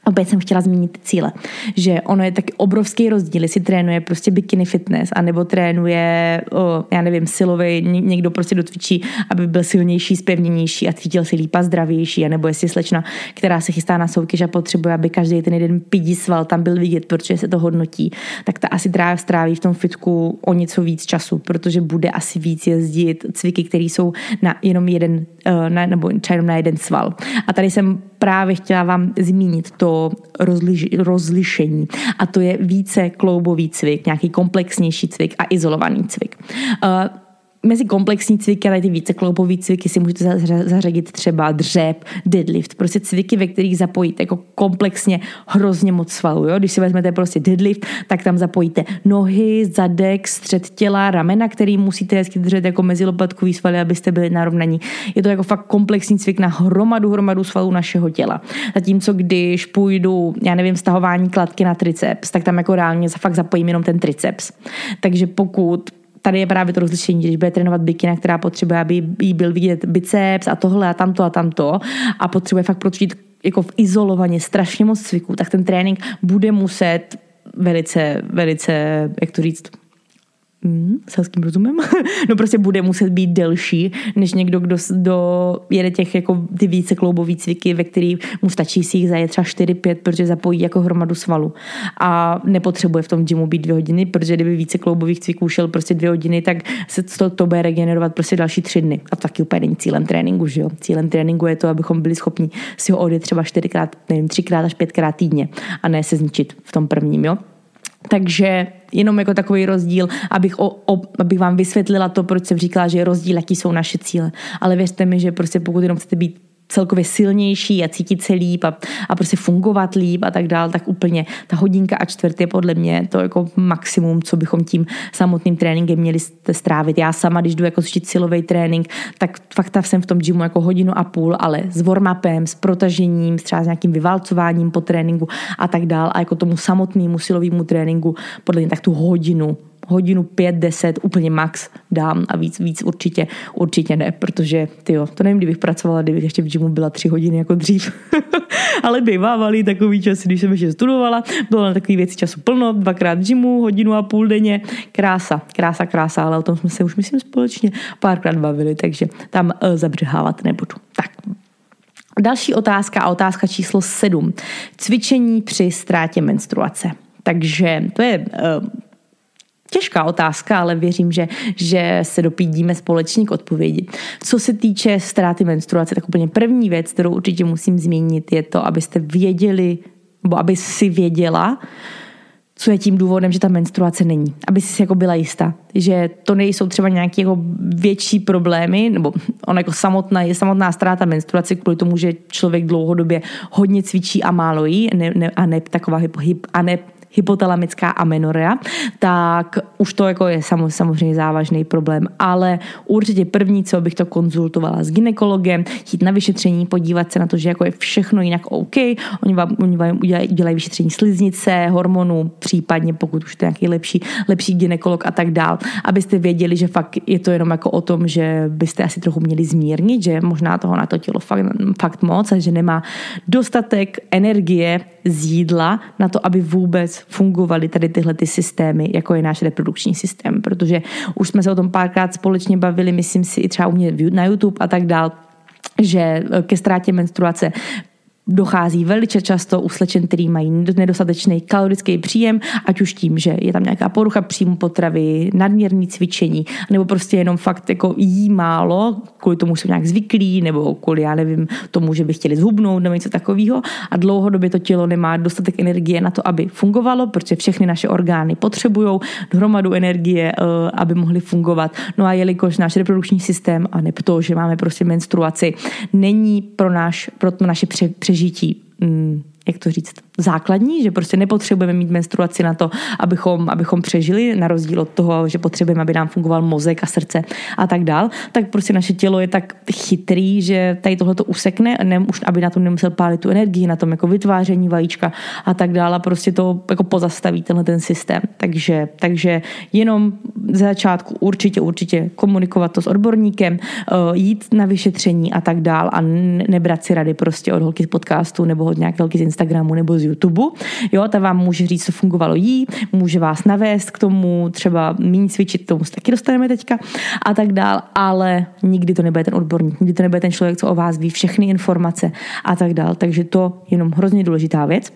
Opět jsem chtěla zmínit cíle, že ono je taky obrovský rozdíl, jestli trénuje prostě bikini fitness, anebo trénuje, o, já nevím, silový, někdo prostě dotvičí, aby byl silnější, spevněnější a cítil se líp a zdravější, anebo jestli slečna, která se chystá na soutěž a potřebuje, aby každý ten jeden pidí sval tam byl vidět, protože se to hodnotí, tak ta asi dráv stráví v tom fitku o něco víc času, protože bude asi víc jezdit cviky, které jsou na jenom jeden, eh, na, nebo třeba na jeden sval. A tady jsem právě chtěla vám zmínit to rozliš, rozlišení. A to je více kloubový cvik, nějaký komplexnější cvik a izolovaný cvik. Uh, mezi komplexní cviky, ale ty více kloupový cviky si můžete zařadit třeba dřep, deadlift, prostě cviky, ve kterých zapojíte jako komplexně hrozně moc svalů. Jo? Když si vezmete prostě deadlift, tak tam zapojíte nohy, zadek, střed těla, ramena, který musíte hezky držet jako mezi lopatkový svaly, abyste byli narovnaní. Je to jako fakt komplexní cvik na hromadu, hromadu svalů našeho těla. Zatímco když půjdu, já nevím, stahování kladky na triceps, tak tam jako reálně fakt zapojím jenom ten triceps. Takže pokud tady je právě to rozlišení, když bude trénovat bikina, která potřebuje, aby jí byl vidět biceps a tohle a tamto a tamto a potřebuje fakt protočit jako v izolovaně strašně moc cviků, tak ten trénink bude muset velice, velice, jak to říct, mm, selským rozumem, [laughs] no prostě bude muset být delší, než někdo, kdo do, jede těch jako ty více kloubový cviky, ve který mu stačí si jich zajet třeba 4-5, protože zapojí jako hromadu svalu a nepotřebuje v tom gymu být dvě hodiny, protože kdyby více kloubových cviků šel prostě dvě hodiny, tak se to, to bude regenerovat prostě další tři dny. A to taky úplně není cílem tréninku, že jo. Cílem tréninku je to, abychom byli schopni si ho odjet třeba čtyřikrát, nevím, třikrát až pětkrát týdně a ne se zničit v tom prvním, jo. Takže jenom jako takový rozdíl, abych, o, o, abych vám vysvětlila to, proč jsem říkala, že je rozdíl, jaký jsou naše cíle. Ale věřte mi, že prostě pokud jenom chcete být celkově silnější a cítit se líp a, a prostě fungovat líp a tak dál, tak úplně ta hodinka a čtvrt je podle mě to jako maximum, co bychom tím samotným tréninkem měli strávit. Já sama, když jdu jako zčit silový trénink, tak fakt jsem v tom gymu jako hodinu a půl, ale s warmupem, s protažením, třeba s nějakým vyvalcováním po tréninku a tak dál a jako tomu samotnému silovému tréninku podle mě tak tu hodinu hodinu, pět, deset, úplně max dám a víc, víc určitě, určitě ne, protože tyjo, to nevím, kdybych pracovala, kdybych ještě v gymu byla tři hodiny jako dřív. [laughs] Ale bývávaly takový čas, když jsem ještě studovala, bylo na takový věci času plno, dvakrát v gymu, hodinu a půl denně, krása, krása, krása, ale o tom jsme se už myslím společně párkrát bavili, takže tam uh, zabřehávat nebudu. Tak, Další otázka a otázka číslo sedm. Cvičení při ztrátě menstruace. Takže to je uh, Těžká otázka, ale věřím, že, že se dopídíme společně k odpovědi. Co se týče ztráty menstruace, tak úplně první věc, kterou určitě musím zmínit, je to, abyste věděli, nebo aby si věděla, co je tím důvodem, že ta menstruace není. Aby si jako byla jistá, že to nejsou třeba nějaké jako větší problémy, nebo ona jako samotná, je samotná ztráta menstruace kvůli tomu, že člověk dlouhodobě hodně cvičí a málo jí ne, ne, a ne taková hyp, hyp, a ne hypotalamická amenorea, tak už to jako je samozřejmě závažný problém. Ale určitě první, co bych to konzultovala s ginekologem, jít na vyšetření, podívat se na to, že jako je všechno jinak OK. Oni vám, oni vám udělají, udělají vyšetření sliznice, hormonů, případně pokud už to je nějaký lepší, lepší ginekolog a tak dál, abyste věděli, že fakt je to jenom jako o tom, že byste asi trochu měli zmírnit, že možná toho na to tělo fakt, fakt moc a že nemá dostatek energie z jídla na to, aby vůbec fungovaly tady tyhle ty systémy, jako je náš reprodukční systém, protože už jsme se o tom párkrát společně bavili, myslím si i třeba u mě na YouTube a tak dál, že ke ztrátě menstruace dochází velice často u slečen, který mají nedostatečný kalorický příjem, ať už tím, že je tam nějaká porucha příjmu potravy, nadměrný cvičení, nebo prostě jenom fakt jako jí málo, kvůli tomu jsou nějak zvyklí, nebo kvůli, já nevím, tomu, že by chtěli zhubnout nebo něco takového a dlouhodobě to tělo nemá dostatek energie na to, aby fungovalo, protože všechny naše orgány potřebují hromadu energie, eh, aby mohly fungovat. No a jelikož náš reprodukční systém, a ne to, že máme prostě menstruaci, není pro, náš, pro naše přežití mm, jak to říct, základní, že prostě nepotřebujeme mít menstruaci na to, abychom, abychom přežili, na rozdíl od toho, že potřebujeme, aby nám fungoval mozek a srdce a tak dál, tak prostě naše tělo je tak chytrý, že tady tohle to usekne, ne, už aby na tom nemusel pálit tu energii, na tom jako vytváření vajíčka a tak dále, a prostě to jako pozastaví tenhle ten systém. Takže, takže jenom ze začátku určitě, určitě komunikovat to s odborníkem, eh, jít na vyšetření a tak dál a nebrat si rady prostě od holky z podcastu nebo od nějaké holky z Instagramu nebo z YouTube. Jo, ta vám může říct, co fungovalo jí, může vás navést k tomu, třeba méně cvičit, tomu se taky dostaneme teďka a tak dál, ale nikdy to nebude ten odborník, nikdy to nebude ten člověk, co o vás ví všechny informace a tak dál. Takže to je jenom hrozně důležitá věc.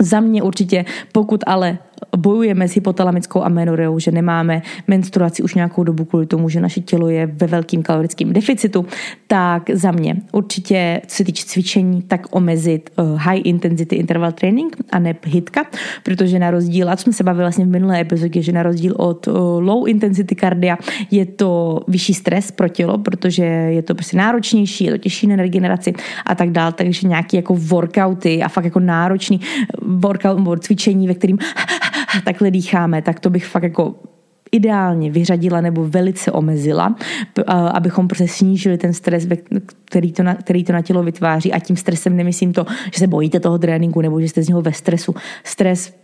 Za mě určitě, pokud ale bojujeme s hypotalamickou amenoreou, že nemáme menstruaci už nějakou dobu kvůli tomu, že naše tělo je ve velkým kalorickém deficitu, tak za mě určitě, co se týče cvičení, tak omezit uh, high intensity interval training a ne hitka, protože na rozdíl, a co jsme se bavili vlastně v minulé epizodě, že na rozdíl od uh, low intensity kardia je to vyšší stres pro tělo, protože je to prostě náročnější, je to těžší na regeneraci a tak dál, takže nějaký jako workouty a fakt jako náročný workout, cvičení, ve kterým takhle dýcháme, tak to bych fakt jako ideálně vyřadila nebo velice omezila, abychom prostě snížili ten stres, který to, na, který to na tělo vytváří. A tím stresem nemyslím to, že se bojíte toho tréninku nebo že jste z něho ve stresu. Stres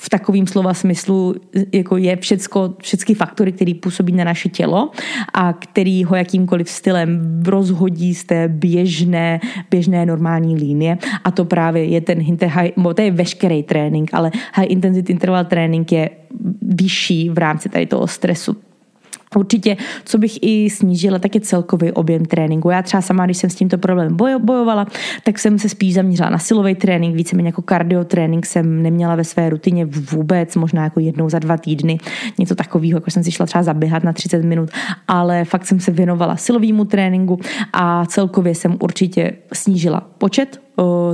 v takovém slova smyslu jako je všecko, všechny faktory, které působí na naše tělo a který ho jakýmkoliv stylem rozhodí z té běžné, běžné normální línie a to právě je ten high, to je veškerý trénink, ale high intensity interval trénink je vyšší v rámci tady toho stresu. Určitě, co bych i snížila, tak je celkový objem tréninku. Já třeba sama, když jsem s tímto problémem bojovala, tak jsem se spíš zaměřila na silový trénink, víceméně jako cardio trénink jsem neměla ve své rutině vůbec, možná jako jednou za dva týdny, něco takového, jako jsem si šla třeba zaběhat na 30 minut, ale fakt jsem se věnovala silovému tréninku a celkově jsem určitě snížila počet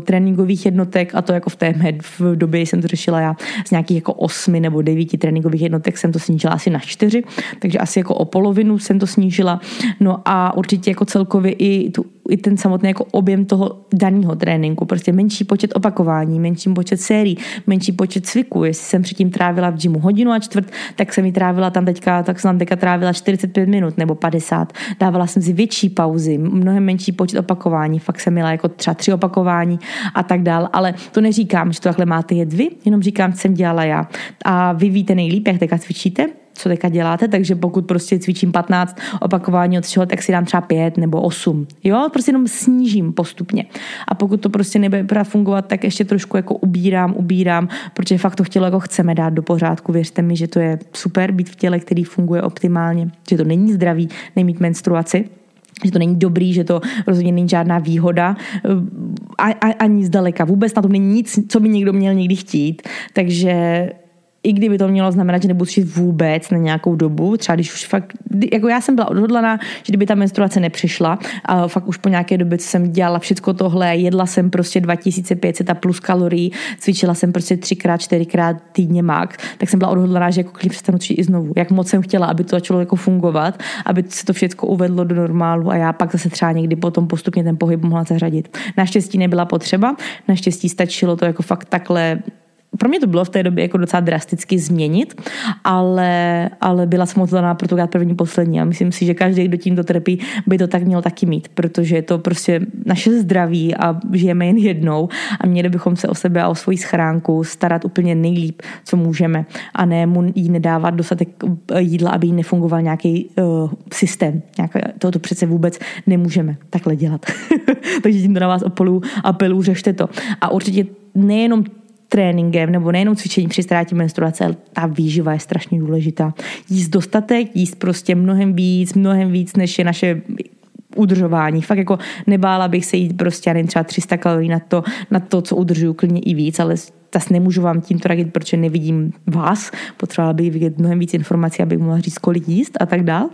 tréninkových jednotek a to jako v té v době jsem to řešila já z nějakých jako osmi nebo devíti tréninkových jednotek jsem to snížila asi na čtyři, takže asi jako o polovinu jsem to snížila. No a určitě jako celkově i tu i ten samotný jako objem toho daného tréninku. Prostě menší počet opakování, menší počet sérií, menší počet cviků. Jestli jsem předtím trávila v gymu hodinu a čtvrt, tak jsem ji trávila tam teďka, tak jsem tam teďka trávila 45 minut nebo 50. Dávala jsem si větší pauzy, mnohem menší počet opakování. Fakt jsem měla jako třeba tři opakování a tak dál. Ale to neříkám, že to takhle máte jet vy, jenom říkám, co jsem dělala já. A vy víte nejlíp, jak teďka cvičíte, co teďka děláte, takže pokud prostě cvičím 15 opakování od všeho, tak si dám třeba 5 nebo 8. Jo, prostě jenom snížím postupně. A pokud to prostě nebude fungovat, tak ještě trošku jako ubírám, ubírám, protože fakt to chtělo jako chceme dát do pořádku. Věřte mi, že to je super být v těle, který funguje optimálně, že to není zdravý nemít menstruaci, že to není dobrý, že to rozhodně není žádná výhoda a, a, ani zdaleka. Vůbec na tom není nic, co by někdo měl někdy chtít. Takže i kdyby to mělo znamenat, že nebudu šít vůbec na nějakou dobu, třeba když už fakt, jako já jsem byla odhodlaná, že kdyby ta menstruace nepřišla, a fakt už po nějaké době, co jsem dělala všechno tohle, jedla jsem prostě 2500 a plus kalorií, cvičila jsem prostě třikrát, čtyřikrát týdně max, tak jsem byla odhodlaná, že jako klidně přestanu cvičit i znovu. Jak moc jsem chtěla, aby to začalo jako fungovat, aby se to všechno uvedlo do normálu a já pak zase třeba někdy potom postupně ten pohyb mohla zařadit. Naštěstí nebyla potřeba, naštěstí stačilo to jako fakt takhle pro mě to bylo v té době jako docela drasticky změnit, ale, ale byla jsem odhodlaná pro to první poslední a myslím si, že každý, kdo tímto trpí, by to tak měl taky mít, protože je to prostě naše zdraví a žijeme jen jednou a měli bychom se o sebe a o svoji schránku starat úplně nejlíp, co můžeme a ne mu jí nedávat dostatek jídla, aby jí nefungoval nějaký uh, systém. Nějaké, to, to přece vůbec nemůžeme takhle dělat. [laughs] Takže tímto na vás apelu, apelu řešte to. A určitě nejenom tréninkem nebo nejenom cvičení při ztrátě menstruace, ale ta výživa je strašně důležitá. Jíst dostatek, jíst prostě mnohem víc, mnohem víc, než je naše udržování. Fakt jako nebála bych se jít prostě, nevím, třeba 300 kalorií na to, na to, co udržuju, klidně i víc, ale zase nemůžu vám tímto radit, protože nevidím vás. Potřebovala bych vidět mnohem víc informací, abych mohla říct, kolik jíst a tak dále.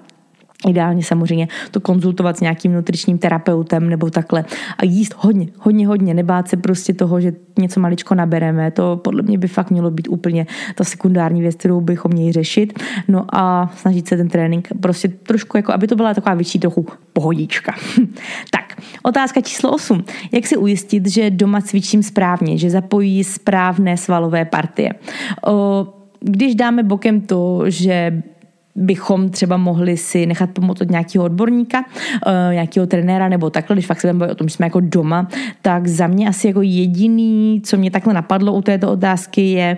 Ideálně samozřejmě to konzultovat s nějakým nutričním terapeutem nebo takhle a jíst hodně, hodně, hodně, nebát se prostě toho, že něco maličko nabereme, to podle mě by fakt mělo být úplně ta sekundární věc, kterou bychom měli řešit, no a snažit se ten trénink prostě trošku, jako aby to byla taková větší trochu pohodička. [laughs] tak, otázka číslo 8. Jak si ujistit, že doma cvičím správně, že zapojí správné svalové partie? O, když dáme bokem to, že bychom třeba mohli si nechat pomoct od nějakého odborníka, uh, nějakého trenéra nebo takhle, když fakt se o tom, že jsme jako doma, tak za mě asi jako jediný, co mě takhle napadlo u této otázky je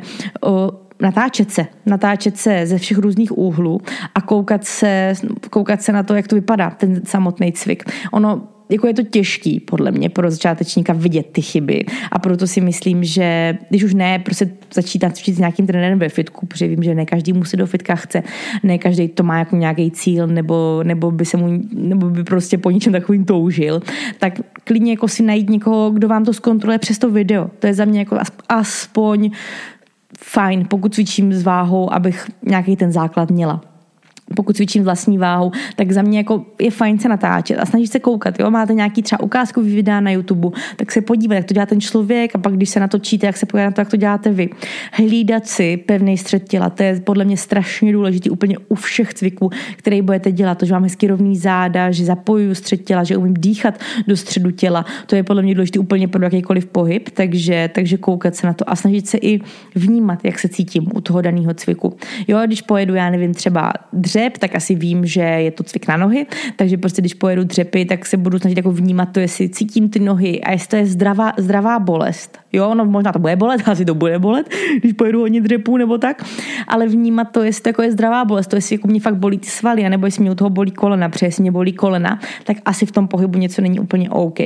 natáčet se, natáčet se ze všech různých úhlů a koukat se, koukat se na to, jak to vypadá, ten samotný cvik. Ono jako je to těžký, podle mě, pro začátečníka vidět ty chyby. A proto si myslím, že když už ne, prostě začít cvičit s nějakým trenérem ve fitku, protože vím, že ne každý musí do fitka chce, ne každý to má jako nějaký cíl, nebo, nebo, by se mu, nebo by prostě po něčem takovým toužil, tak klidně jako si najít někoho, kdo vám to zkontroluje přes to video. To je za mě jako aspoň fajn, pokud cvičím s váhou, abych nějaký ten základ měla pokud cvičím vlastní váhu, tak za mě jako je fajn se natáčet a snažit se koukat. Jo? Máte nějaký třeba ukázkový videa na YouTube, tak se podívat, jak to dělá ten člověk a pak, když se natočíte, jak se podívat na to, jak to děláte vy. Hlídat si pevný střed těla, to je podle mě strašně důležité úplně u všech cviků, které budete dělat. To, že mám hezky rovný záda, že zapojuju střed těla, že umím dýchat do středu těla, to je podle mě důležité úplně pro jakýkoliv pohyb, takže, takže koukat se na to a snažit se i vnímat, jak se cítím u toho daného cviku. Jo, když pojedu, já nevím, třeba dře dřep, tak asi vím, že je to cvik na nohy, takže prostě když pojedu dřepy, tak se budu snažit jako vnímat to, jestli cítím ty nohy a jestli to je zdravá, zdravá bolest. Jo, no možná to bude bolet, [laughs] asi to bude bolet, když pojedu hodně dřepů nebo tak, ale vnímat to, jestli to jako je zdravá bolest, to jestli jako mě fakt bolí ty svaly, nebo jestli mě u toho bolí kolena, jestli mě bolí kolena, tak asi v tom pohybu něco není úplně OK.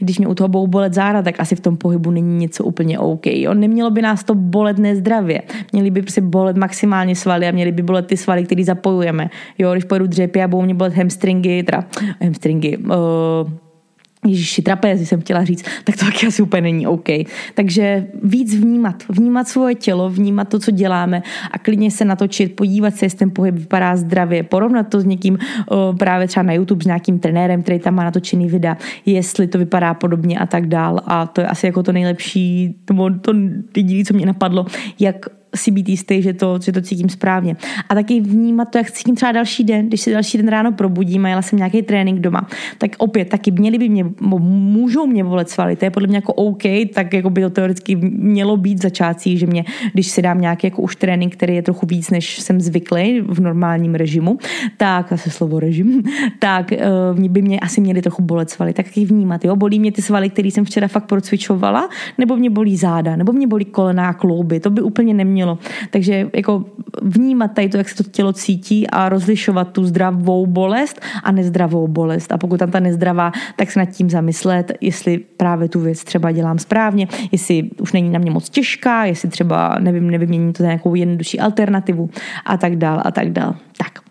Když mě u toho budou bolet záda, tak asi v tom pohybu není něco úplně OK. Jo? Nemělo by nás to bolet nezdravě. Měli by prostě bolet maximálně svaly a měli by bolet ty svaly, které zapojujeme. Jo, když pojedu dřepy a budou mě bolet hamstringy, teda hamstringy, uh, Ježíši, trapézy jsem chtěla říct, tak to taky asi úplně není OK. Takže víc vnímat, vnímat svoje tělo, vnímat to, co děláme a klidně se natočit, podívat se, jestli ten pohyb vypadá zdravě, porovnat to s někým o, právě třeba na YouTube s nějakým trenérem, který tam má natočený videa, jestli to vypadá podobně a tak dál. A to je asi jako to nejlepší, to, to jediné, co mě napadlo, jak si být jistý, že to, že to cítím správně. A taky vnímat to, jak cítím třeba další den, když se další den ráno probudím a jela jsem nějaký trénink doma, tak opět taky měli by mě, můžou mě volet svaly, to je podle mě jako OK, tak jako by to teoreticky mělo být začátcí, že mě, když si dám nějaký jako už trénink, který je trochu víc, než jsem zvyklý v normálním režimu, tak, zase slovo režim, [laughs] tak uh, by mě asi měly trochu bolet svaly, tak taky vnímat, jo, bolí mě ty svaly, které jsem včera fakt procvičovala, nebo mě bolí záda, nebo mě bolí kolena a klouby, to by úplně nemělo nemělo. Takže jako vnímat tady to, jak se to tělo cítí a rozlišovat tu zdravou bolest a nezdravou bolest. A pokud tam ta nezdravá, tak se nad tím zamyslet, jestli právě tu věc třeba dělám správně, jestli už není na mě moc těžká, jestli třeba nevím, nevyměním to za nějakou jednodušší alternativu a tak dál a tak dál. Tak.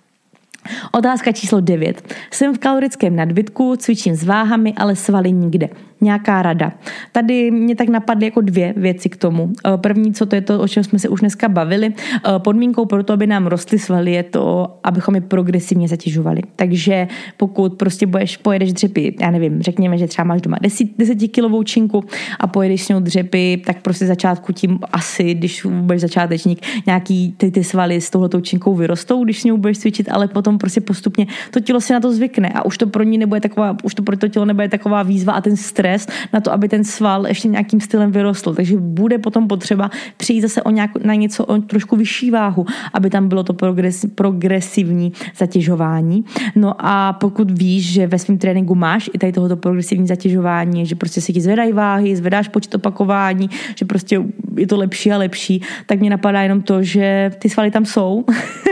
Otázka číslo 9. Jsem v kalorickém nadbytku, cvičím s váhami, ale svaly nikde nějaká rada. Tady mě tak napadly jako dvě věci k tomu. Eh, první, co to je to, o čem jsme se už dneska bavili, eh, podmínkou pro to, aby nám rostly svaly, je to, abychom je progresivně zatěžovali. Takže pokud prostě budeš, pojedeš dřepy, já nevím, řekněme, že třeba máš doma 10, kilovou činku a pojedeš s ňou dřepy, tak prostě začátku tím asi, když budeš začátečník, nějaký ty, ty svaly s touhletou činkou vyrostou, když s ní budeš cvičit, ale potom prostě postupně to tělo si na to zvykne a už to pro ní nebude taková, už to pro to tělo nebude taková výzva a ten stres stres na to, aby ten sval ještě nějakým stylem vyrostl. Takže bude potom potřeba přijít zase o nějak, na něco o trošku vyšší váhu, aby tam bylo to progres, progresivní zatěžování. No a pokud víš, že ve svém tréninku máš i tady tohoto progresivní zatěžování, že prostě si ti zvedají váhy, zvedáš počet opakování, že prostě je to lepší a lepší, tak mě napadá jenom to, že ty svaly tam jsou,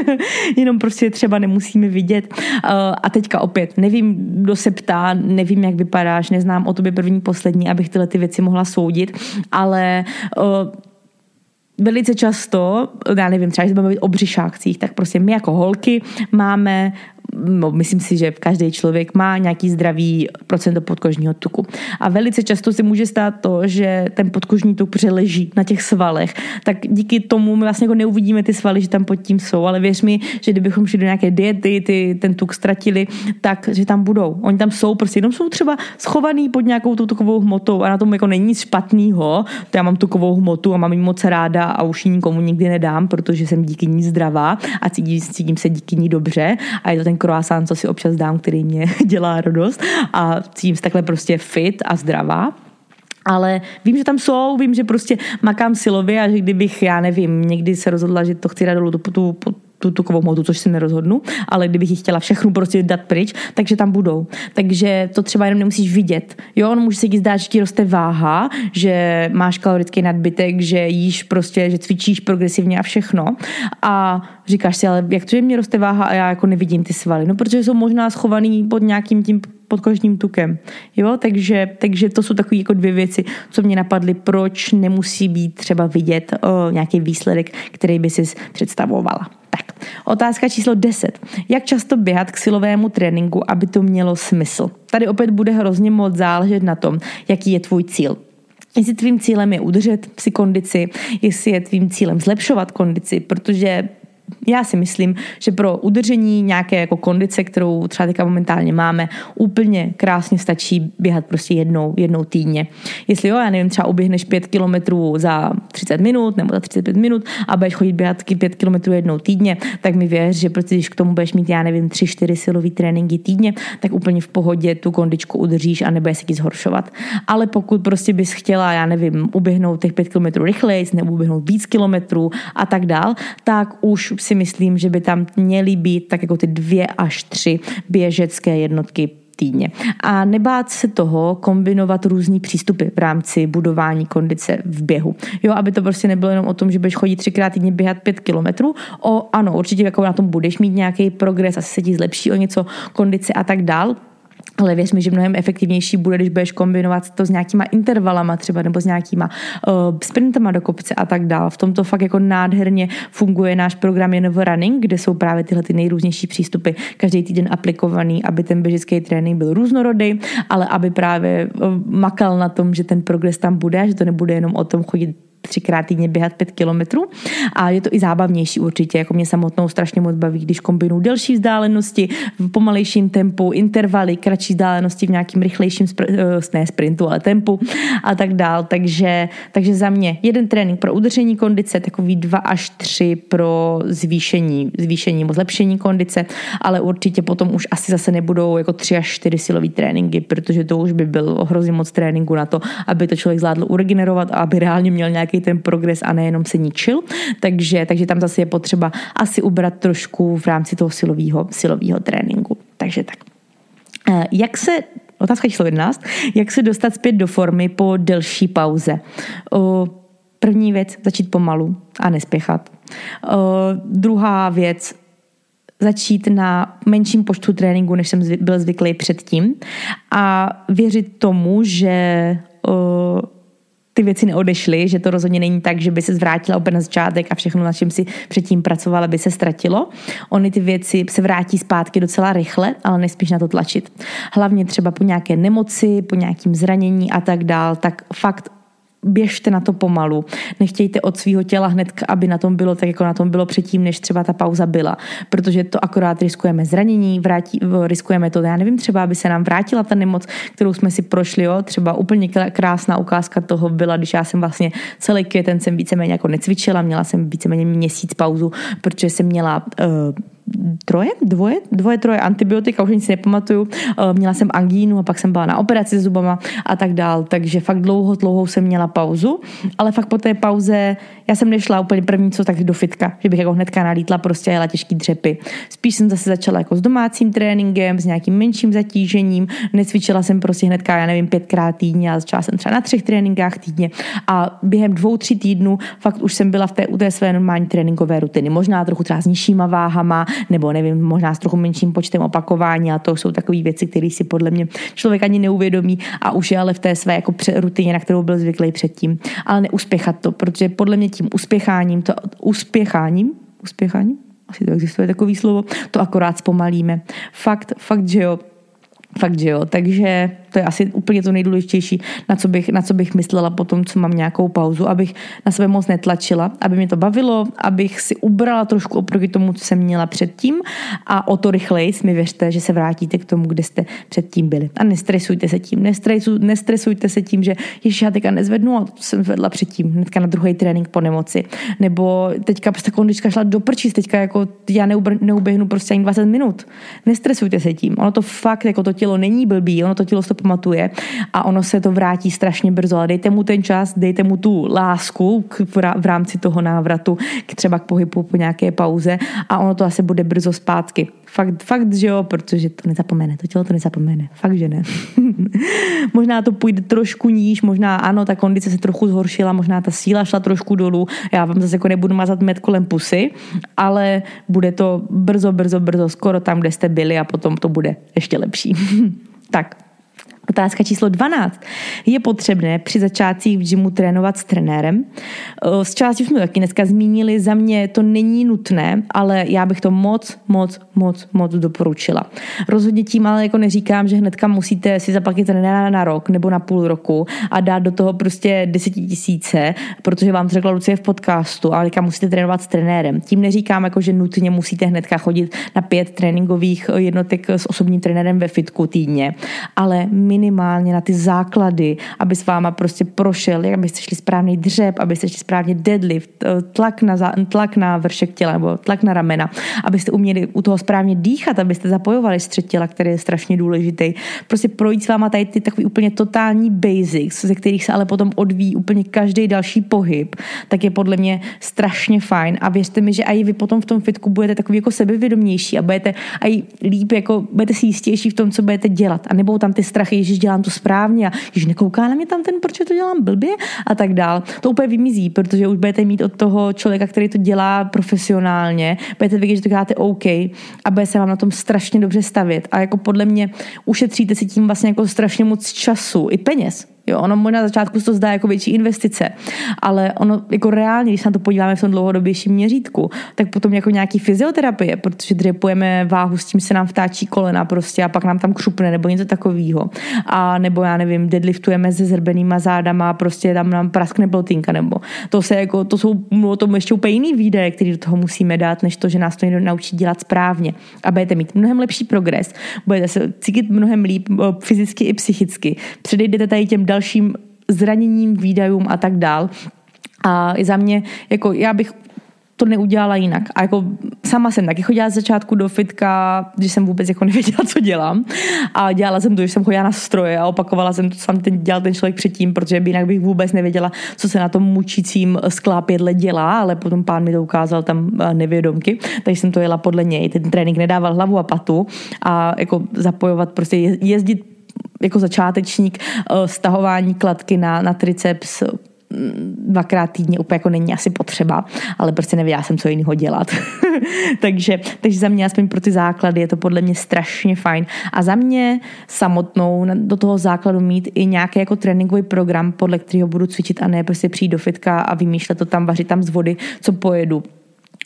[laughs] jenom prostě třeba nemusíme vidět. A teďka opět, nevím, kdo se ptá, nevím, jak vypadáš, neznám o tobě první, poslední, abych tyhle ty věci mohla soudit, ale velice často, já nevím, třeba když se bavit o břišákcích, tak prostě my jako holky máme no, myslím si, že každý člověk má nějaký zdravý procento podkožního tuku. A velice často se může stát to, že ten podkožní tuk přeleží na těch svalech. Tak díky tomu my vlastně jako neuvidíme ty svaly, že tam pod tím jsou, ale věř mi, že kdybychom šli do nějaké diety, ty, ten tuk ztratili, tak že tam budou. Oni tam jsou, prostě jenom jsou třeba schovaný pod nějakou tu tukovou hmotou a na tom jako není nic špatného. To já mám tukovou hmotu a mám ji moc ráda a už ji nikomu nikdy nedám, protože jsem díky ní zdravá a cítím, cítím se díky ní dobře a je to ten croissant, co si občas dám, který mě [laughs] dělá radost a cítím se takhle prostě fit a zdravá. Ale vím, že tam jsou, vím, že prostě makám silově a že kdybych, já nevím, někdy se rozhodla, že to chci dát dolů tu, tu, tu tukovou modu, což si nerozhodnu, ale kdybych ji chtěla všechnu prostě dát pryč, takže tam budou. Takže to třeba jenom nemusíš vidět. Jo, on může se ti zdát, že ti roste váha, že máš kalorický nadbytek, že jíš prostě, že cvičíš progresivně a všechno. A říkáš si, ale jak to, že mě roste váha a já jako nevidím ty svaly? No, protože jsou možná schovaný pod nějakým tím podkožním tukem. Jo, takže, takže to jsou takové jako dvě věci, co mě napadly, proč nemusí být třeba vidět o, nějaký výsledek, který by si představovala. Tak, otázka číslo 10. Jak často běhat k silovému tréninku, aby to mělo smysl? Tady opět bude hrozně moc záležet na tom, jaký je tvůj cíl. Jestli tvým cílem je udržet si kondici, jestli je tvým cílem zlepšovat kondici, protože já si myslím, že pro udržení nějaké jako kondice, kterou třeba teďka momentálně máme, úplně krásně stačí běhat prostě jednou, jednou týdně. Jestli jo, já nevím, třeba uběhneš 5 kilometrů za 30 minut nebo za 35 minut a budeš chodit běhat 5 kilometrů jednou týdně, tak mi věř, že prostě když k tomu budeš mít, já nevím, 3-4 silový tréninky týdně, tak úplně v pohodě tu kondičku udržíš a nebude se ti zhoršovat. Ale pokud prostě bys chtěla, já nevím, uběhnout těch 5 kilometrů rychleji nebo uběhnout víc kilometrů a tak dál, tak už si myslím, že by tam měly být tak jako ty dvě až tři běžecké jednotky týdně. A nebát se toho kombinovat různý přístupy v rámci budování kondice v běhu. Jo, aby to prostě nebylo jenom o tom, že budeš chodit třikrát týdně běhat pět kilometrů. O, ano, určitě jako na tom budeš mít nějaký progres, asi se ti zlepší o něco kondice a tak dál ale věř mi, že mnohem efektivnější bude, když budeš kombinovat to s nějakýma intervalama třeba nebo s nějakýma uh, sprintama do kopce a tak dál. V tomto fakt jako nádherně funguje náš program Jen Running, kde jsou právě tyhle ty nejrůznější přístupy každý týden aplikovaný, aby ten běžický trénink byl různorodý, ale aby právě uh, makal na tom, že ten progres tam bude, že to nebude jenom o tom chodit třikrát týdně běhat pět kilometrů. A je to i zábavnější určitě, jako mě samotnou strašně moc baví, když kombinuju delší vzdálenosti v pomalejším tempu, intervaly, kratší vzdálenosti v nějakým rychlejším spr- eh, ne sprintu, ale tempu a tak dál, takže, takže za mě jeden trénink pro udržení kondice, takový dva až tři pro zvýšení, zvýšení nebo zlepšení kondice, ale určitě potom už asi zase nebudou jako tři až čtyři silový tréninky, protože to už by byl hrozně moc tréninku na to, aby to člověk zvládl uregenerovat a aby reálně měl nějaký nějaký ten progres a nejenom se ničil. Takže, takže tam zase je potřeba asi ubrat trošku v rámci toho silového silového tréninku. Takže tak. Eh, jak se Otázka číslo 11. Jak se dostat zpět do formy po delší pauze? První věc, začít pomalu a nespěchat. Druhá věc, začít na menším počtu tréninku, než jsem byl zvyklý předtím a věřit tomu, že ty věci neodešly, že to rozhodně není tak, že by se zvrátila úplně na začátek a všechno, na čem si předtím pracovala, by se ztratilo. Ony ty věci se vrátí zpátky docela rychle, ale nespíš na to tlačit. Hlavně třeba po nějaké nemoci, po nějakým zranění a tak dál, tak fakt běžte na to pomalu. Nechtějte od svého těla hned, aby na tom bylo tak, jako na tom bylo předtím, než třeba ta pauza byla. Protože to akorát riskujeme zranění, vrátí, riskujeme to, já nevím, třeba aby se nám vrátila ta nemoc, kterou jsme si prošli. Jo? Třeba úplně krásná ukázka toho byla, když já jsem vlastně celý květen jsem víceméně jako necvičila, měla jsem víceméně měsíc pauzu, protože jsem měla uh, troje, dvoje, dvoje, troje antibiotika, už nic nepamatuju. Eh, měla jsem angínu a pak jsem byla na operaci s zubama a tak dál, takže fakt dlouho, dlouho jsem měla pauzu, ale fakt po té pauze já jsem nešla úplně první co tak do fitka, že bych jako hnedka nalítla prostě jela těžký dřepy. Spíš jsem zase začala jako s domácím tréninkem, s nějakým menším zatížením, necvičila jsem prostě hnedka, já nevím, pětkrát týdně, a začala jsem třeba na třech tréninkách týdně a během dvou, tří týdnů fakt už jsem byla v té, u té své normální tréninkové rutiny. Možná trochu třeba s nižšíma váhama, nebo nevím, možná s trochu menším počtem opakování a to jsou takové věci, které si podle mě člověk ani neuvědomí a už je ale v té své jako rutině, na kterou byl zvyklý předtím. Ale neuspěchat to, protože podle mě tím uspěcháním, to uspěcháním, uspěcháním, asi to existuje takový slovo, to akorát zpomalíme. Fakt, fakt, že jo, Fakt, že jo. Takže to je asi úplně to nejdůležitější, na co bych, na co bych myslela po tom, co mám nějakou pauzu, abych na sebe moc netlačila, aby mě to bavilo, abych si ubrala trošku oproti tomu, co jsem měla předtím a o to rychleji mi věřte, že se vrátíte k tomu, kde jste předtím byli. A nestresujte se tím, nestresu, nestresujte se tím, že ještě já teďka nezvednu a jsem vedla předtím, hnedka na druhý trénink po nemoci. Nebo teďka prostě kondička šla do prčí, teďka jako já neuběhnu prostě ani 20 minut. Nestresujte se tím. Ono to fakt, jako to tělo není blbý, ono to tělo to pamatuje a ono se to vrátí strašně brzo, ale dejte mu ten čas, dejte mu tu lásku k, v rámci toho návratu k třeba k pohybu po nějaké pauze a ono to asi bude brzo zpátky. Fakt, fakt, že jo, protože to nezapomene, to tělo to nezapomene. Fakt, že ne. [laughs] možná to půjde trošku níž, možná ano, ta kondice se trochu zhoršila, možná ta síla šla trošku dolů. Já vám zase jako nebudu mazat med kolem pusy, ale bude to brzo, brzo, brzo, skoro tam, kde jste byli a potom to bude ještě lepší. [laughs] tak, Otázka číslo 12. Je potřebné při začátcích v gymu trénovat s trenérem? Z části jsme taky dneska zmínili, za mě to není nutné, ale já bych to moc, moc, moc, moc doporučila. Rozhodně tím ale jako neříkám, že hnedka musíte si zaplatit trenéra na rok nebo na půl roku a dát do toho prostě tisíce, protože vám to řekla Lucie v podcastu, ale teďka musíte trénovat s trenérem. Tím neříkám, jako, že nutně musíte hnedka chodit na pět tréninkových jednotek s osobním trenérem ve fitku týdně, ale minimálně na ty základy, aby s váma prostě prošel, abyste šli správný dřep, abyste šli správně deadlift, eh, tlak na, tlak na vršek těla nebo tlak na ramena, abyste uměli u toho správně dýchat, abyste zapojovali střed těla, který je strašně důležitý. Prostě projít s váma tady ty takový úplně totální basics, ze kterých se ale potom odvíjí úplně každý další pohyb, tak je podle mě strašně fajn a věřte mi, že i vy potom v tom fitku budete takový jako sebevědomější a budete i líp, jako budete si jistější v tom, co budete dělat. A nebo tam ty strachy, že dělám to správně a že nekouká na mě tam ten, proč to dělám blbě a tak dál. To úplně vymizí, protože už budete mít od toho člověka, který to dělá profesionálně, budete vědět, že to děláte OK a bude se vám na tom strašně dobře stavět. A jako podle mě ušetříte si tím vlastně jako strašně moc času i peněz. Jo, ono možná na začátku se to zdá jako větší investice, ale ono jako reálně, když se na to podíváme v tom dlouhodobějším měřítku, tak potom jako nějaký fyzioterapie, protože dřepujeme váhu, s tím se nám vtáčí kolena prostě a pak nám tam křupne nebo něco takového. A nebo já nevím, deadliftujeme se zrbenýma zádama, prostě tam nám praskne plotinka, nebo to se jako, to jsou o tom ještě úplně jiný výdaje, který do toho musíme dát, než to, že nás to někdo naučí dělat správně. A budete mít mnohem lepší progres, budete se cítit mnohem líp fyzicky i psychicky. Předejdete tady těm dalším zraněním, výdajům a tak dál. A za mě, jako já bych to neudělala jinak. A jako sama jsem taky chodila z začátku do fitka, když jsem vůbec jako nevěděla, co dělám. A dělala jsem to, že jsem chodila na stroje a opakovala jsem to, co jsem ten, dělal ten člověk předtím, protože by jinak bych vůbec nevěděla, co se na tom mučícím sklápědle dělá, ale potom pán mi to ukázal tam eh, nevědomky, takže jsem to jela podle něj. Ten trénink nedával hlavu a patu a jako zapojovat, prostě jezdit jako začátečník eh, stahování kladky na, na triceps mm, dvakrát týdně úplně jako není asi potřeba, ale prostě nevěděla jsem, co jiného dělat. [laughs] takže, takže za mě aspoň pro ty základy je to podle mě strašně fajn. A za mě samotnou do toho základu mít i nějaký jako tréninkový program, podle kterého budu cvičit a ne prostě přijít do fitka a vymýšlet to tam, vařit tam z vody, co pojedu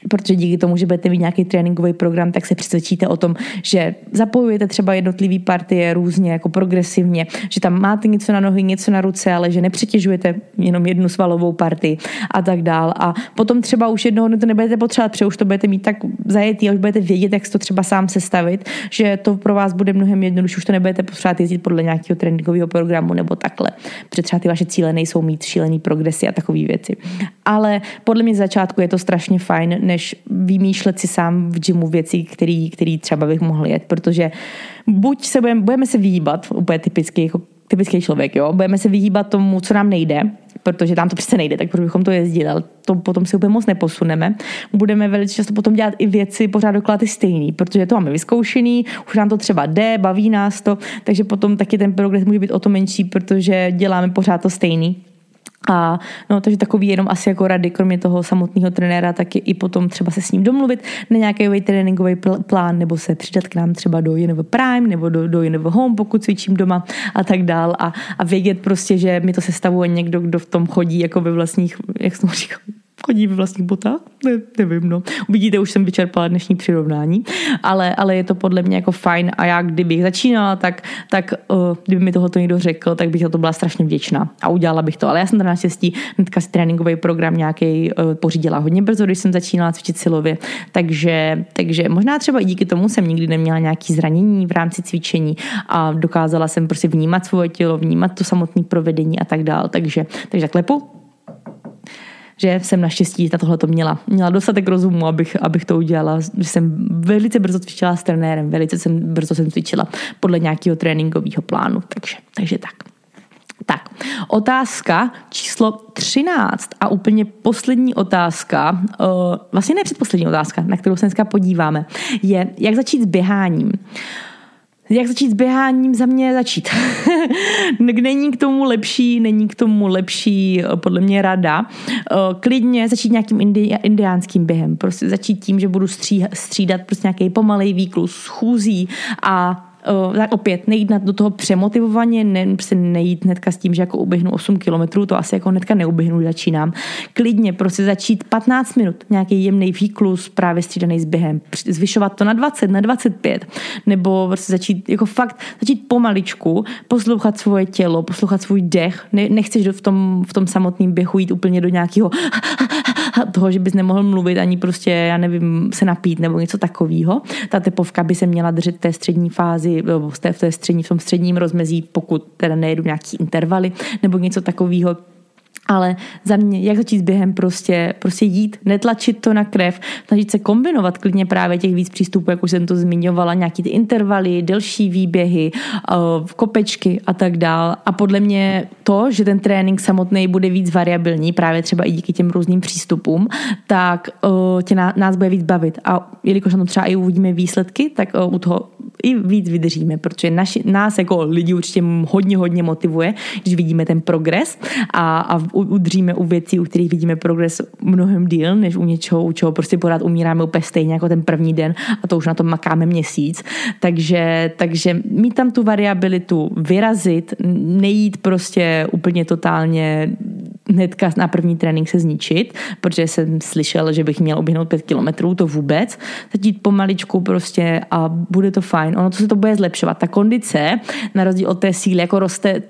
protože díky tomu, že budete mít nějaký tréninkový program, tak se přesvědčíte o tom, že zapojujete třeba jednotlivé partie různě, jako progresivně, že tam máte něco na nohy, něco na ruce, ale že nepřetěžujete jenom jednu svalovou partii a tak dál. A potom třeba už jednoho to nebudete potřebovat, protože už to budete mít tak zajetý a už budete vědět, jak to třeba sám sestavit, že to pro vás bude mnohem jednodušší, už to nebudete potřebovat jezdit podle nějakého tréninkového programu nebo takhle. Protože třeba ty vaše cíle nejsou mít šílený progresy a takové věci. Ale podle mě z začátku je to strašně fajn, než vymýšlet si sám v gymu věci, který, který třeba bych mohl jet, protože buď se budeme, budeme se vyhýbat, úplně typický, jako typický člověk, jo, budeme se vyhýbat tomu, co nám nejde, protože tam to přece nejde, tak proč bychom to jezdili, ale to potom se úplně moc neposuneme. Budeme velice často potom dělat i věci pořád dokola ty stejný, protože to máme vyzkoušený, už nám to třeba jde, baví nás to, takže potom taky ten progres může být o to menší, protože děláme pořád to stejný. A no, takže takový jenom asi jako rady, kromě toho samotného trenéra, tak i potom třeba se s ním domluvit na nějaký tréninkový pl- plán, nebo se přidat k nám třeba do Univer Prime, nebo do, do Univer Home, pokud cvičím doma a tak dál. A, a vědět prostě, že mi to sestavuje někdo, kdo v tom chodí jako ve vlastních, jak jsem říkal, chodí ve vlastních botách? Ne, nevím, no. Uvidíte, už jsem vyčerpala dnešní přirovnání, ale, ale je to podle mě jako fajn a já kdybych začínala, tak, tak uh, kdyby mi tohoto někdo řekl, tak bych za to byla strašně vděčná a udělala bych to. Ale já jsem teda naštěstí hnedka si tréninkový program nějaký uh, pořídila hodně brzo, když jsem začínala cvičit silově, takže, takže možná třeba i díky tomu jsem nikdy neměla nějaký zranění v rámci cvičení a dokázala jsem prostě vnímat svoje tělo, vnímat to samotné provedení a tak dál. Takže, takže tak že jsem naštěstí na tohle to měla. Měla dostatek rozumu, abych, abych to udělala. Že jsem velice brzo cvičila s trenérem, velice jsem brzo jsem cvičila podle nějakého tréninkového plánu. Takže, takže tak. Tak, otázka číslo 13 a úplně poslední otázka, uh, vlastně ne předposlední otázka, na kterou se dneska podíváme, je, jak začít s běháním. Uh, jak začít s běháním? Za mě začít. [laughs] není k tomu lepší, není k tomu lepší eh, podle mě rada. Eh, klidně začít nějakým indi, indiánským během. Prostě začít tím, že budu střídat prostě nějaký pomalej výklus schůzí a uh, tak opět nejít do toho přemotivovaně, ne, prostě nejít hnedka s tím, že jako uběhnu 8 kilometrů, to asi jako hnedka neuběhnu, začínám. Klidně prostě začít 15 minut, nějaký jemný výklus, právě střídaný s během, zvyšovat to na 20, na 25, nebo prostě začít jako fakt, začít pomaličku, poslouchat svoje tělo, poslouchat svůj dech, ne, nechceš v tom, v tom samotném běhu jít úplně do nějakého toho, že bys nemohl mluvit ani prostě, já nevím, se napít nebo něco takového. Ta tepovka by se měla držet té střední fázi, v té, v té střední, v tom středním rozmezí, pokud teda nejedu nějaký intervaly nebo něco takového ale za mě, jak začít během, prostě, prostě jít, netlačit to na krev, snažit se kombinovat klidně právě těch víc přístupů, jak už jsem to zmiňovala, nějaký ty intervaly, delší výběhy, eh, kopečky a tak dál. A podle mě to, že ten trénink samotný bude víc variabilní, právě třeba i díky těm různým přístupům, tak eh, tě nás bude víc bavit. A jelikož to třeba i uvidíme výsledky, tak eh, u toho i víc vydržíme, protože naši, nás jako lidi určitě hodně, hodně motivuje, když vidíme ten progres a, a udržíme u věcí, u kterých vidíme progres mnohem díl, než u něčeho, u čeho prostě pořád umíráme úplně stejně jako ten první den a to už na tom makáme měsíc. Takže, takže mít tam tu variabilitu, vyrazit, nejít prostě úplně totálně hnedka na první trénink se zničit, protože jsem slyšel, že bych měl oběhnout pět kilometrů, to vůbec. Začít pomaličku prostě a bude to fajn. Ono to se to bude zlepšovat. Ta kondice, na rozdíl od té síly, jako roste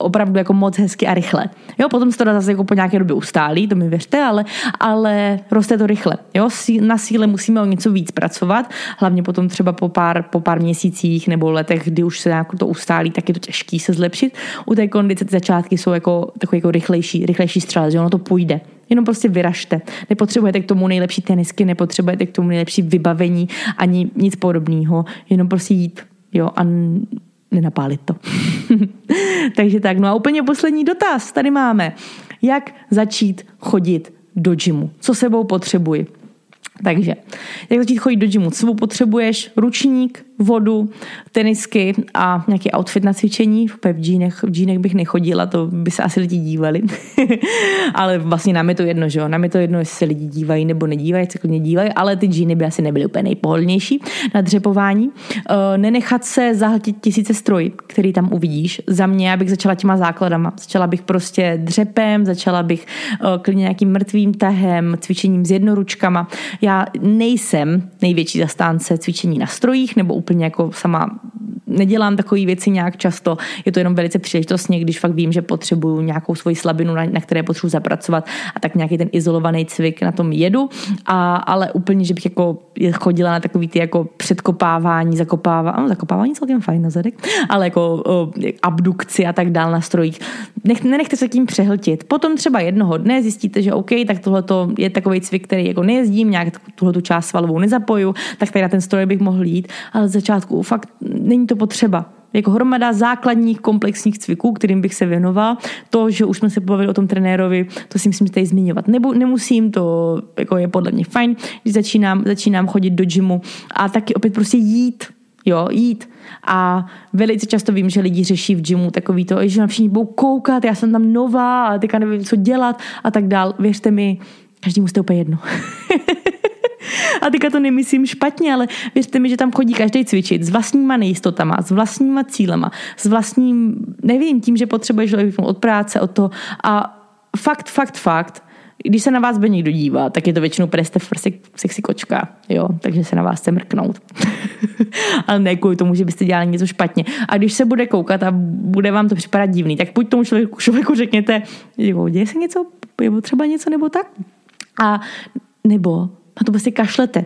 opravdu jako moc hezky a rychle. Jo, potom se to zase jako po nějaké době ustálí, to mi věřte, ale, ale roste to rychle. Jo, na síle musíme o něco víc pracovat, hlavně potom třeba po pár, po pár měsících nebo letech, kdy už se nějak to ustálí, tak je to těžký se zlepšit. U té kondice ty začátky jsou jako takový jako rychlejší, rychlejší střel, že ono to půjde. Jenom prostě vyražte. Nepotřebujete k tomu nejlepší tenisky, nepotřebujete k tomu nejlepší vybavení ani nic podobného. Jenom prostě jít. Jo, a nenapálit to. [laughs] Takže tak, no a úplně poslední dotaz tady máme. Jak začít chodit do gymu? Co sebou potřebuji? Takže, jak začít chodit do gymu? Co potřebuješ? Ručník, vodu, tenisky a nějaký outfit na cvičení. V džínech, v džínech bych nechodila, to by se asi lidi dívali. [laughs] ale vlastně nám je to jedno, že jo? Nám je to jedno, jestli se lidi dívají nebo nedívají, se klidně dívají, ale ty džíny by asi nebyly úplně nejpohodlnější na dřepování. Uh, nenechat se zahltit tisíce stroj, který tam uvidíš. Za mě já bych začala těma základama. Začala bych prostě dřepem, začala bych uh, klidně nějakým mrtvým tahem, cvičením s jednoručkama. Já nejsem největší zastánce cvičení na strojích nebo úplně jako sama nedělám takové věci nějak často, je to jenom velice příležitostně, když fakt vím, že potřebuju nějakou svoji slabinu, na, na které potřebuji zapracovat a tak nějaký ten izolovaný cvik na tom jedu, a, ale úplně, že bych jako chodila na takový ty jako předkopávání, zakopávání, zakopávání celkem fajn na zadek, ale jako o, abdukci a tak dál na strojích. Nech, nenechte se tím přehltit. Potom třeba jednoho dne zjistíte, že OK, tak tohle je takový cvik, který jako nejezdím, nějak tuhle tu část svalovou nezapoju, tak tady na ten stroj bych mohl jít, ale začátku fakt není to potřeba. Jako hromada základních komplexních cviků, kterým bych se věnoval. To, že už jsme se pobavili o tom trenérovi, to si myslím, že tady zmiňovat Nebo nemusím, to jako je podle mě fajn, když začínám, začínám chodit do gymu a taky opět prostě jít, jo, jít. A velice často vím, že lidi řeší v gymu takový to, že na všichni budou koukat, já jsem tam nová a teďka nevím, co dělat a tak dál. Věřte mi, každý musíte úplně jedno. [laughs] A teďka to nemyslím špatně, ale věřte mi, že tam chodí každý cvičit s vlastníma nejistotama, s vlastníma cílema, s vlastním, nevím, tím, že potřebuješ od práce, od toho. A fakt, fakt, fakt, když se na vás bude někdo dívá, tak je to většinou preste v prsek sexy kočka, jo, takže se na vás chce mrknout. [laughs] Ale ne kvůli tomu, že byste dělali něco špatně. A když se bude koukat a bude vám to připadat divný, tak buď tomu člověku, člověku řekněte, jo, děje se něco, je třeba něco nebo tak. A nebo na to prostě kašlete.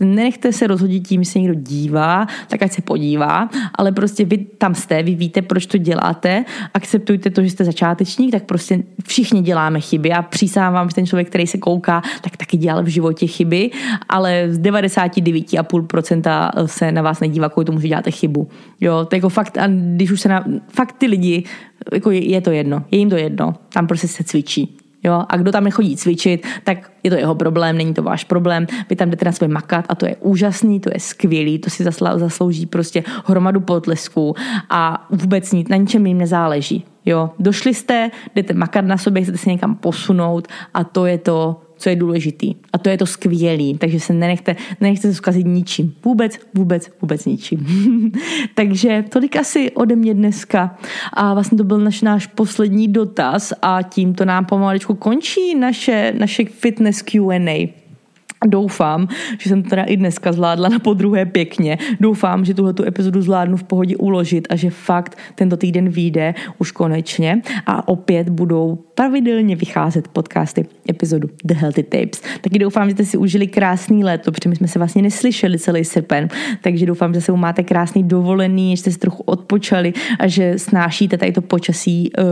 Nenechte se rozhodit tím, že se někdo dívá, tak ať se podívá, ale prostě vy tam jste, vy víte, proč to děláte, akceptujte to, že jste začátečník, tak prostě všichni děláme chyby. Já přísávám, že ten člověk, který se kouká, tak taky dělal v životě chyby, ale z 99,5% se na vás nedívá kvůli tomu, že děláte chybu. Jo, to jako fakt, a když už se na, fakt ty lidi, jako je, je to jedno, je jim to jedno, tam prostě se cvičí. Jo? A kdo tam nechodí cvičit, tak je to jeho problém, není to váš problém. Vy tam jdete na své makat a to je úžasný, to je skvělý, to si zaslouží prostě hromadu potlesků a vůbec nic, na ničem jim nezáleží. Jo? Došli jste, jdete makat na sobě, chcete se někam posunout a to je to, co je důležitý. A to je to skvělý, takže se nenechte, nenechte se zkazit ničím. Vůbec, vůbec, vůbec ničím. [laughs] takže tolik asi ode mě dneska. A vlastně to byl naš náš poslední dotaz a tímto nám pomaličku končí naše, naše fitness Q&A. Doufám, že jsem to teda i dneska zvládla na podruhé pěkně. Doufám, že tuhle epizodu zvládnu v pohodě uložit a že fakt tento týden vyjde už konečně a opět budou pravidelně vycházet podcasty epizodu The Healthy Tapes. Taky doufám, že jste si užili krásný léto, protože my jsme se vlastně neslyšeli celý srpen, takže doufám, že se máte krásný dovolený, že jste se trochu odpočali a že snášíte tady to počasí uh,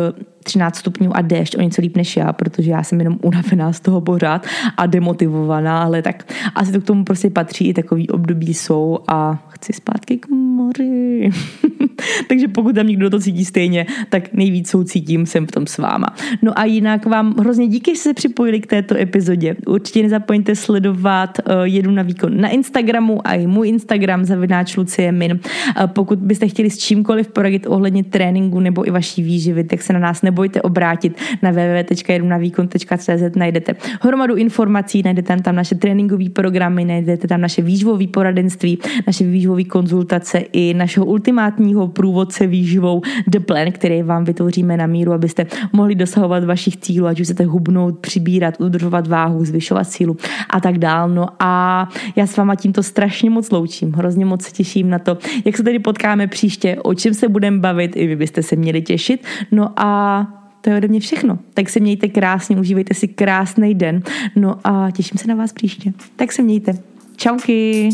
13 stupňů a déšť o něco líp než já, protože já jsem jenom unavená z toho pořád a demotivovaná, ale tak asi to k tomu prostě patří, i takový období jsou a chci zpátky k moři. [laughs] Takže pokud tam někdo to cítí stejně, tak nejvíc soucítím, jsem v tom s váma. No a jinak vám hrozně díky, že se připojili k této epizodě. Určitě nezapomeňte sledovat uh, Jedu na výkon na Instagramu a i můj Instagram zavináč Lucie Min. Uh, pokud byste chtěli s čímkoliv poradit ohledně tréninku nebo i vaší výživy, tak se na nás nebojte obrátit na www.jedunavýkon.cz najdete hromadu informací, najdete tam naše tréninkové programy, najdete tam naše výživové poradenství, naše výživové konzultace i našeho ultimátního průvodce výživou The Plan, který vám vytvoříme na míru, abyste mohli dosahovat vašich cílů, ať už chcete hubnout, přibírat, udržovat váhu, zvyšovat sílu a tak dál. No a já s váma tímto strašně moc loučím. Hrozně moc se těším na to, jak se tady potkáme příště, o čem se budeme bavit, i vy byste se měli těšit. No a to je ode mě všechno. Tak se mějte krásně, užívejte si krásný den. No a těším se na vás příště. Tak se mějte. Čauky!